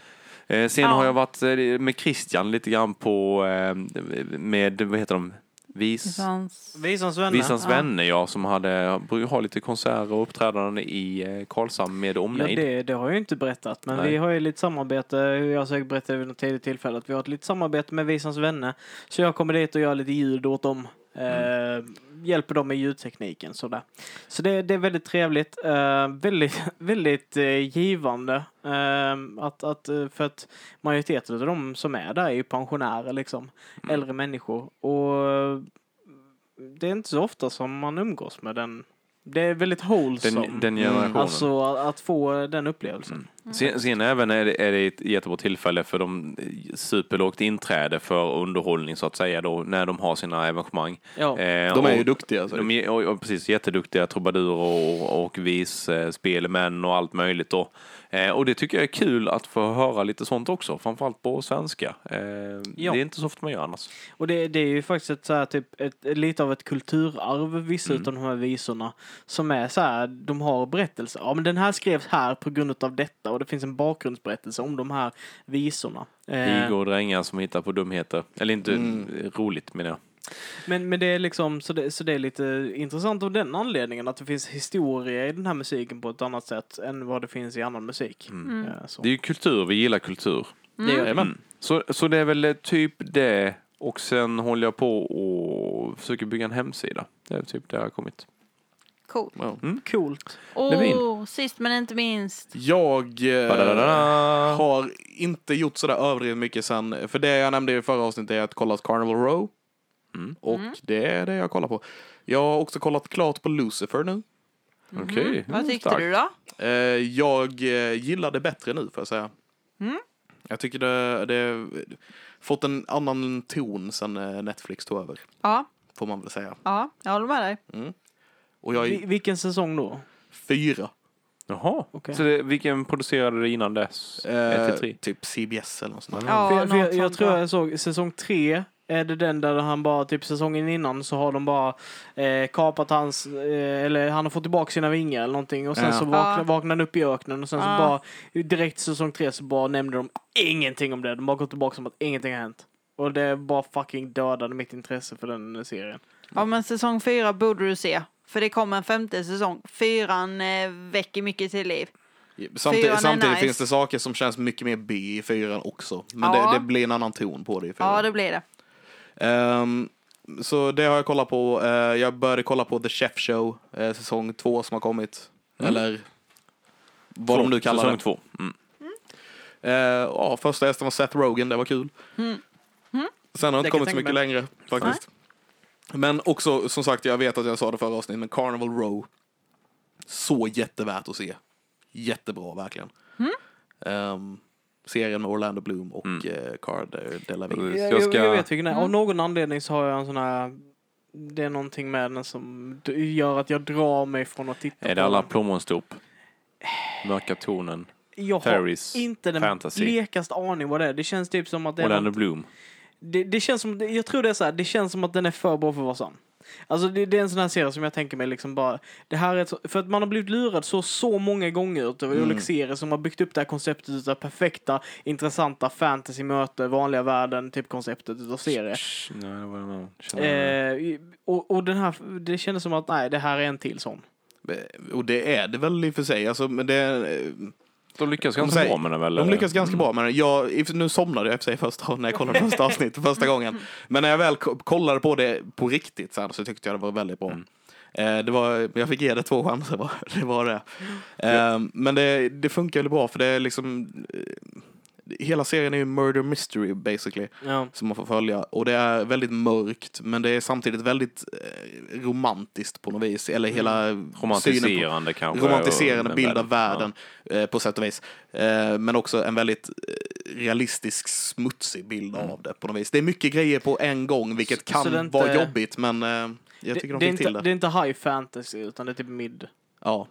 Eh, sen Ja. har jag varit eh, med Christian lite grann på, eh, med, vad heter de? Vis... Sans. Visans vänner. Visans Ja. vänner, ja, som hade, brukar ha lite konserter och uppträdanden i Karlshamn med Ja, omnejd. det, det har jag ju inte berättat, men Nej. vi har ju lite samarbete. Jag har säkert berättat vid något tidigt tillfälle att vi har ett litet samarbete med Visans vänner. Så jag kommer dit och gör lite ljud åt dem. Eh, hjälper dem med ljudtekniken sådär. Så det, det är väldigt trevligt. Eh, väldigt [LAUGHS] väldigt eh, givande. Eh, att, att, eh, för att majoriteten av de som är där är ju pensionärer liksom. Äldre människor. Och det är inte så ofta som man umgås med den. Det är väldigt wholesome. Den, den generationen. Alltså att få den upplevelsen. Sen, sen även är det, är det ett jättebra tillfälle för de superlågt inträde för underhållning så att säga då när de har sina evenemang. Ja. Eh, De är ju och- duktiga. Så. De är och, och precis jätteduktiga trubadurer och, och vis eh, spelmän och allt möjligt då. Eh, och det tycker jag är kul att få höra lite sånt också, framförallt på svenska. Eh, Ja. Det är inte så ofta man gör annars. Och det, det är ju faktiskt ett, så här, typ, ett, lite av ett kulturarv, vissa Mm. utav de här visorna. Som är så här, de har berättelser. Ja men den här skrevs här på grund av detta och det finns en bakgrundsberättelse om de här visorna. Eh, Pigor och drängar som hittar på dumheter. Eller inte Mm. roligt menar jag. men, men det är liksom, så det, så det är lite intressant av den anledningen att det finns historia i den här musiken på ett annat sätt än vad det finns i annan musik. Eh, så. Det är ju kultur, vi gillar kultur. Det gör det. Mm. Så, så det är väl eh, typ det. Och sen håller jag på och försöker bygga en hemsida. Det är typ det jag har kommit. Cool. Ja. Coolt. Levin. Oh, sist men inte minst. Jag eh, har inte gjort sådär överdrivet mycket sen. För det jag nämnde i förra avsnittet är att kollat Carnival Row. Mm. Och det är det jag kollar på. Jag har också kollat klart på Lucifer nu. Okej. Vad Mm, tyckte starkt. du då? Eh, jag eh, gillar det bättre nu får jag säga. Mm. Jag tycker det, det fått en annan ton sen eh, Netflix tog över. Ja, Får man väl säga. ja, jag håller med dig. Och jag Vi, är vilken säsong då? fyra. Jaha. Okej. Så det, vilken producerade det innan dess? Eh, 1 till 3? typ CBS eller något sånt där. Ja, för jag, för jag, något jag sånt tror där. jag såg säsong tre. Är det den där han bara, typ säsongen innan så har de bara eh, kapat hans, eh, eller han har fått tillbaka sina vingar eller någonting och sen Ja. så vaknar, Ja. vaknar han upp i öknen och sen så Ja. bara direkt säsong tre så bara nämnde de ingenting om det. De bara går tillbaka som att ingenting har hänt. Och det bara fucking dödade mitt intresse för den serien. Ja, men säsong fyra borde du se. För det kommer en femte säsong. Fyran eh, väcker mycket till liv. Samtidigt, Fyran är samtidigt nice. finns det saker som känns mycket mer B i fyran också. Men Ja. det, det blir en annan ton på det i fyran. Ja, det blir det. Ehm, så det har jag kollat på. Eh, jag började kolla på The Chef Show, eh, säsong två som har kommit. Eller vad de nu kallar Säsong det. två. Mm. Eh, ja, första gästen var Seth Rogen, det var kul. Mm. Sen har det Det inte kommit så jag mycket tänka längre faktiskt. Men också, som sagt, jag vet att jag sa det förra avsnittet, men Carnival Row. Så jättevärt att se. Jättebra, verkligen. Mm. Ehm, serien med Orlando Bloom och Mm. eh, Cara de- Delevingne. Precis. Jag, Jag jag, ska- jag vet vilken det är. Av Mm. någon anledning så har jag en sån här det är någonting med den som gör att jag drar mig från att titta Är på det alla den. plommonstop? Mörka tonen? Jag har Fairies? inte den Fantasy? blekaste aning vad det är. Det känns typ som att det är Orlando Bloom? Det, det känns som, jag tror det är så här, det känns som att den är för bra för att vara sann. Alltså det, det är en sån här serie som jag tänker mig liksom bara, det här är ett, för att man har blivit lurad så, så många gånger utav Mm. olika serier som har byggt upp det här konceptet utav perfekta, intressanta fantasy möte vanliga världen, typ konceptet utav serie. Nej, det var. Eh, och, och den här, det kändes som att nej, det här är en till sån. Eh, Och det är det väl i och för sig. Alltså, men det, eh, De lyckas de ganska säger- bra med den väl? de eller? lyckas ganska bra med det. Jag, nu somnade jag i och för sig första, när jag kollade första avsnittet första gången. Men när jag väl ko- kollade på det på riktigt sen, så tyckte jag det var väldigt bra. Mm. Eh, det var, jag fick ge det två chanser, bara. [LAUGHS] det var det. Eh, men det, det funkar väldigt bra för det är liksom eh, Hela serien är ju murder mystery basically. Ja. Som man får följa. Och det är väldigt mörkt men det är samtidigt väldigt eh, romantiskt på något vis. Eller hela på, Romantiserande kanske? romantiserande bild av världen eh, på sätt och vis. Eh, men också en väldigt eh, realistisk, smutsig bild av det på något vis. Det är mycket grejer på en gång, vilket Så- så kan det är inte- vara jobbigt, men eh, jag Det, tycker de det, är fick inte, till det. det är inte high fantasy utan det är typ mid. Ja.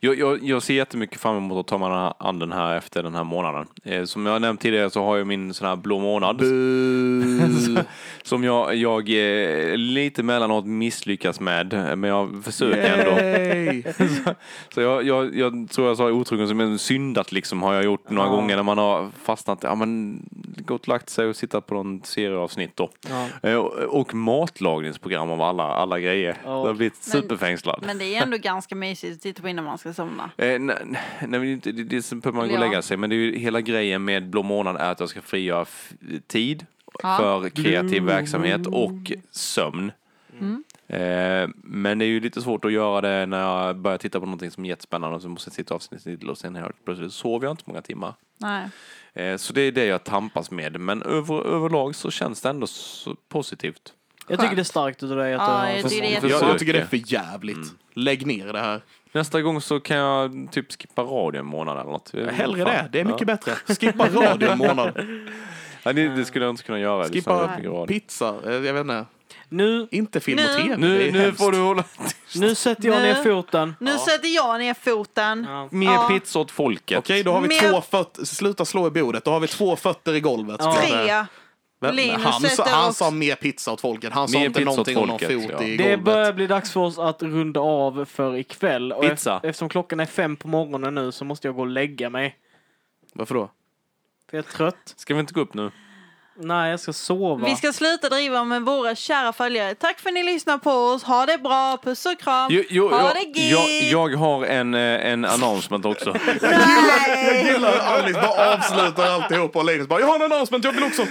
Jag, jag, jag ser jättemycket fram emot att ta mig an den här efter den här månaden. Eh, som jag nämnt tidigare så har jag min sån här blå månad. [LAUGHS] Som jag, jag eh, lite mellanåt misslyckas med. Men jag försöker ändå. [LAUGHS] Yay! Så jag, jag, jag tror jag sa otrogen som en syndat liksom har jag gjort några Ja. gånger när man har fastnat, ja men gått lagt sig och sittat på någon serieavsnitt då. Ja. Eh, Och, och matlagningsprogram av alla, alla grejer. Ja. Jag har blivit Men- superfängslad. Men det är ändå ganska mysigt att titta på innan man ska somna. Eh, nej, nej, det, det, det behöver man gå och lägga sig. Men det är ju, hela grejen med blå månad är att jag ska frigöra tid Ja. för kreativ verksamhet och sömn. Mm. Eh, men det är ju lite svårt att göra det när jag börjar titta på någonting som är jättespännande och så måste jag sitta avsnittet och sen helt plötsligt sover jag inte många timmar. Nej. Eh, så det är det jag tampas med. Men över, överlag så känns det ändå så positivt. Jag tycker det är starkt utav dig att Ja, du har jag tycker det är Jag, tycker det är för jävligt. Lägg ner det här. Nästa gång så kan jag typ skippa radio en månad eller något. Hellre Fan. det. Det är mycket ja. bättre. [LAUGHS] Skippa radio en månad. [LAUGHS] Ja, det, det skulle jag inte kunna göra. Skippa pizza. Eh, Jag vet inte. Nu, Inte film Nu- och tv. Nu, nu får du hålla nu sätter jag Nu- ner foten. Nu sätter jag ner foten. Ja. mer Ja. pizza åt folket. Okej, då har vi Mer- två fötter. Sluta slå i bordet. Då har vi två fötter i golvet. Ja. Tre. Linus han, sa, han sa mer pizza åt folket. Han sa Mer inte någonting om någon fot ja. i Det golvet. börjar bli dags för oss att runda av för ikväll. Och Pizza. ef- eftersom klockan är fem på morgonen nu så måste jag gå och lägga mig. Varför då? För jag är trött. Ska vi inte gå upp nu? Nej, jag ska sova. Vi ska sluta driva med våra kära följare. Tack för att ni lyssnar på oss. Ha det bra. Puss och kram. Jo, jo, ha jag, det jag, gött. jag har en, eh, en announcement också. [LAUGHS] Jag gillar hur Alice bara avslutar alltihop och Linus bara, jag har en announcement, jag vill också.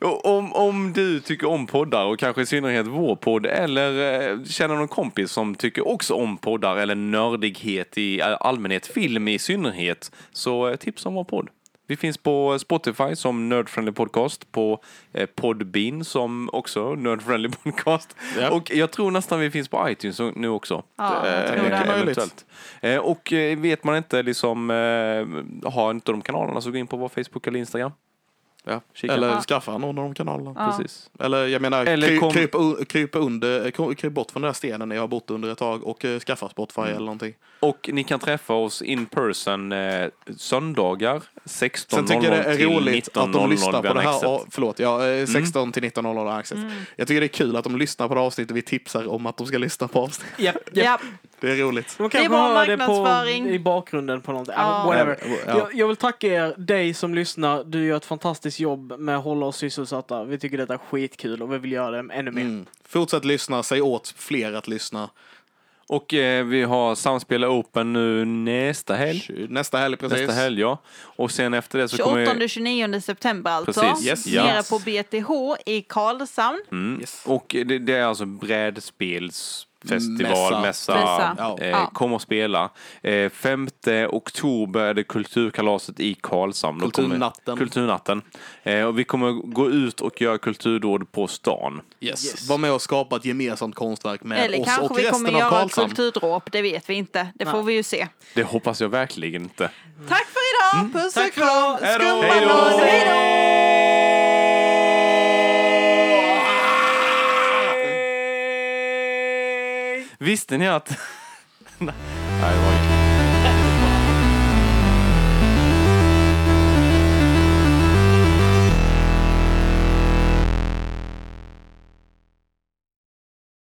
Om, om du tycker om poddar och kanske i synnerhet vår podd eller eh, känner någon kompis som tycker också om poddar eller nördighet i allmänhet, film i synnerhet, så eh, tipsa om vår podd. Vi finns på Spotify som Nerd Friendly Podcast, på eh, Podbean som också Nerd Friendly Podcast. Ja. Och jag tror nästan vi finns på iTunes nu också. Ja, jag tror mycket det. möjligt. Eventuellt. Eh, Och vet man inte liksom, har inte de kanalerna så gå in på vår Facebook eller Instagram. Ja. Kika. Eller Ja. skaffa någon av de kanalerna. Ja. Precis. Eller jag menar, Eller kry, kom- kryp, kryp, under, kry- kryp bort från den där stenen ni har bott under ett tag och uh, skaffa Spotify eller någonting. Och ni kan träffa oss in person eh, söndagar 16.00 Sen tycker jag det är till roligt att de 19.00 lyssnar på det här. Ja, förlåt, ja, eh, 16 till 19.00 har Access. Jag tycker det är kul att de lyssnar på det här avsnittet vi tipsar om att de ska lyssna på avsnittet. Japp, japp. Det är roligt. De Det är kanske bra hör det på, marknadsföring. i bakgrunden på någonting. Ja. Whatever. Ja. Jag, jag vill tacka er, dig som lyssnar. Du gör ett fantastiskt jobb med att hålla oss sysselsatta. Vi tycker detta är skitkul och vi vill göra det ännu mer. Mm. Fortsätt lyssna, säg åt fler att lyssna. Och eh, vi har Samspel Open nu nästa helg. Nästa helg precis. Nästa helg, ja. Och sen efter det så kommer... 28-29 september alltså. Precis. Yes. Nere Yes. på BTH i Karlshamn. Mm. Yes. Och det, det är alltså brädspelsfestival, Mässa. mässa. Mässa. Ja. Eh, Ja. Kom och spela. Eh, 5 oktober är det kulturkalaset i Karlshamn. Kommer- Kulturnatten. Kulturnatten. Eh, och vi kommer gå ut och göra kulturdåd på stan. Yes. Yes. Var med och skapa ett gemensamt konstverk med Eller oss kanske och vi resten kommer av göra ett Karlshamn. kulturdråp. Det vet vi inte. Det får Nej. vi ju se. Det hoppas jag verkligen inte. Tack för idag. Puss Tack och kram. Skumbanan. Hej då. Visste ni att... [LAUGHS] Nej, det var inte.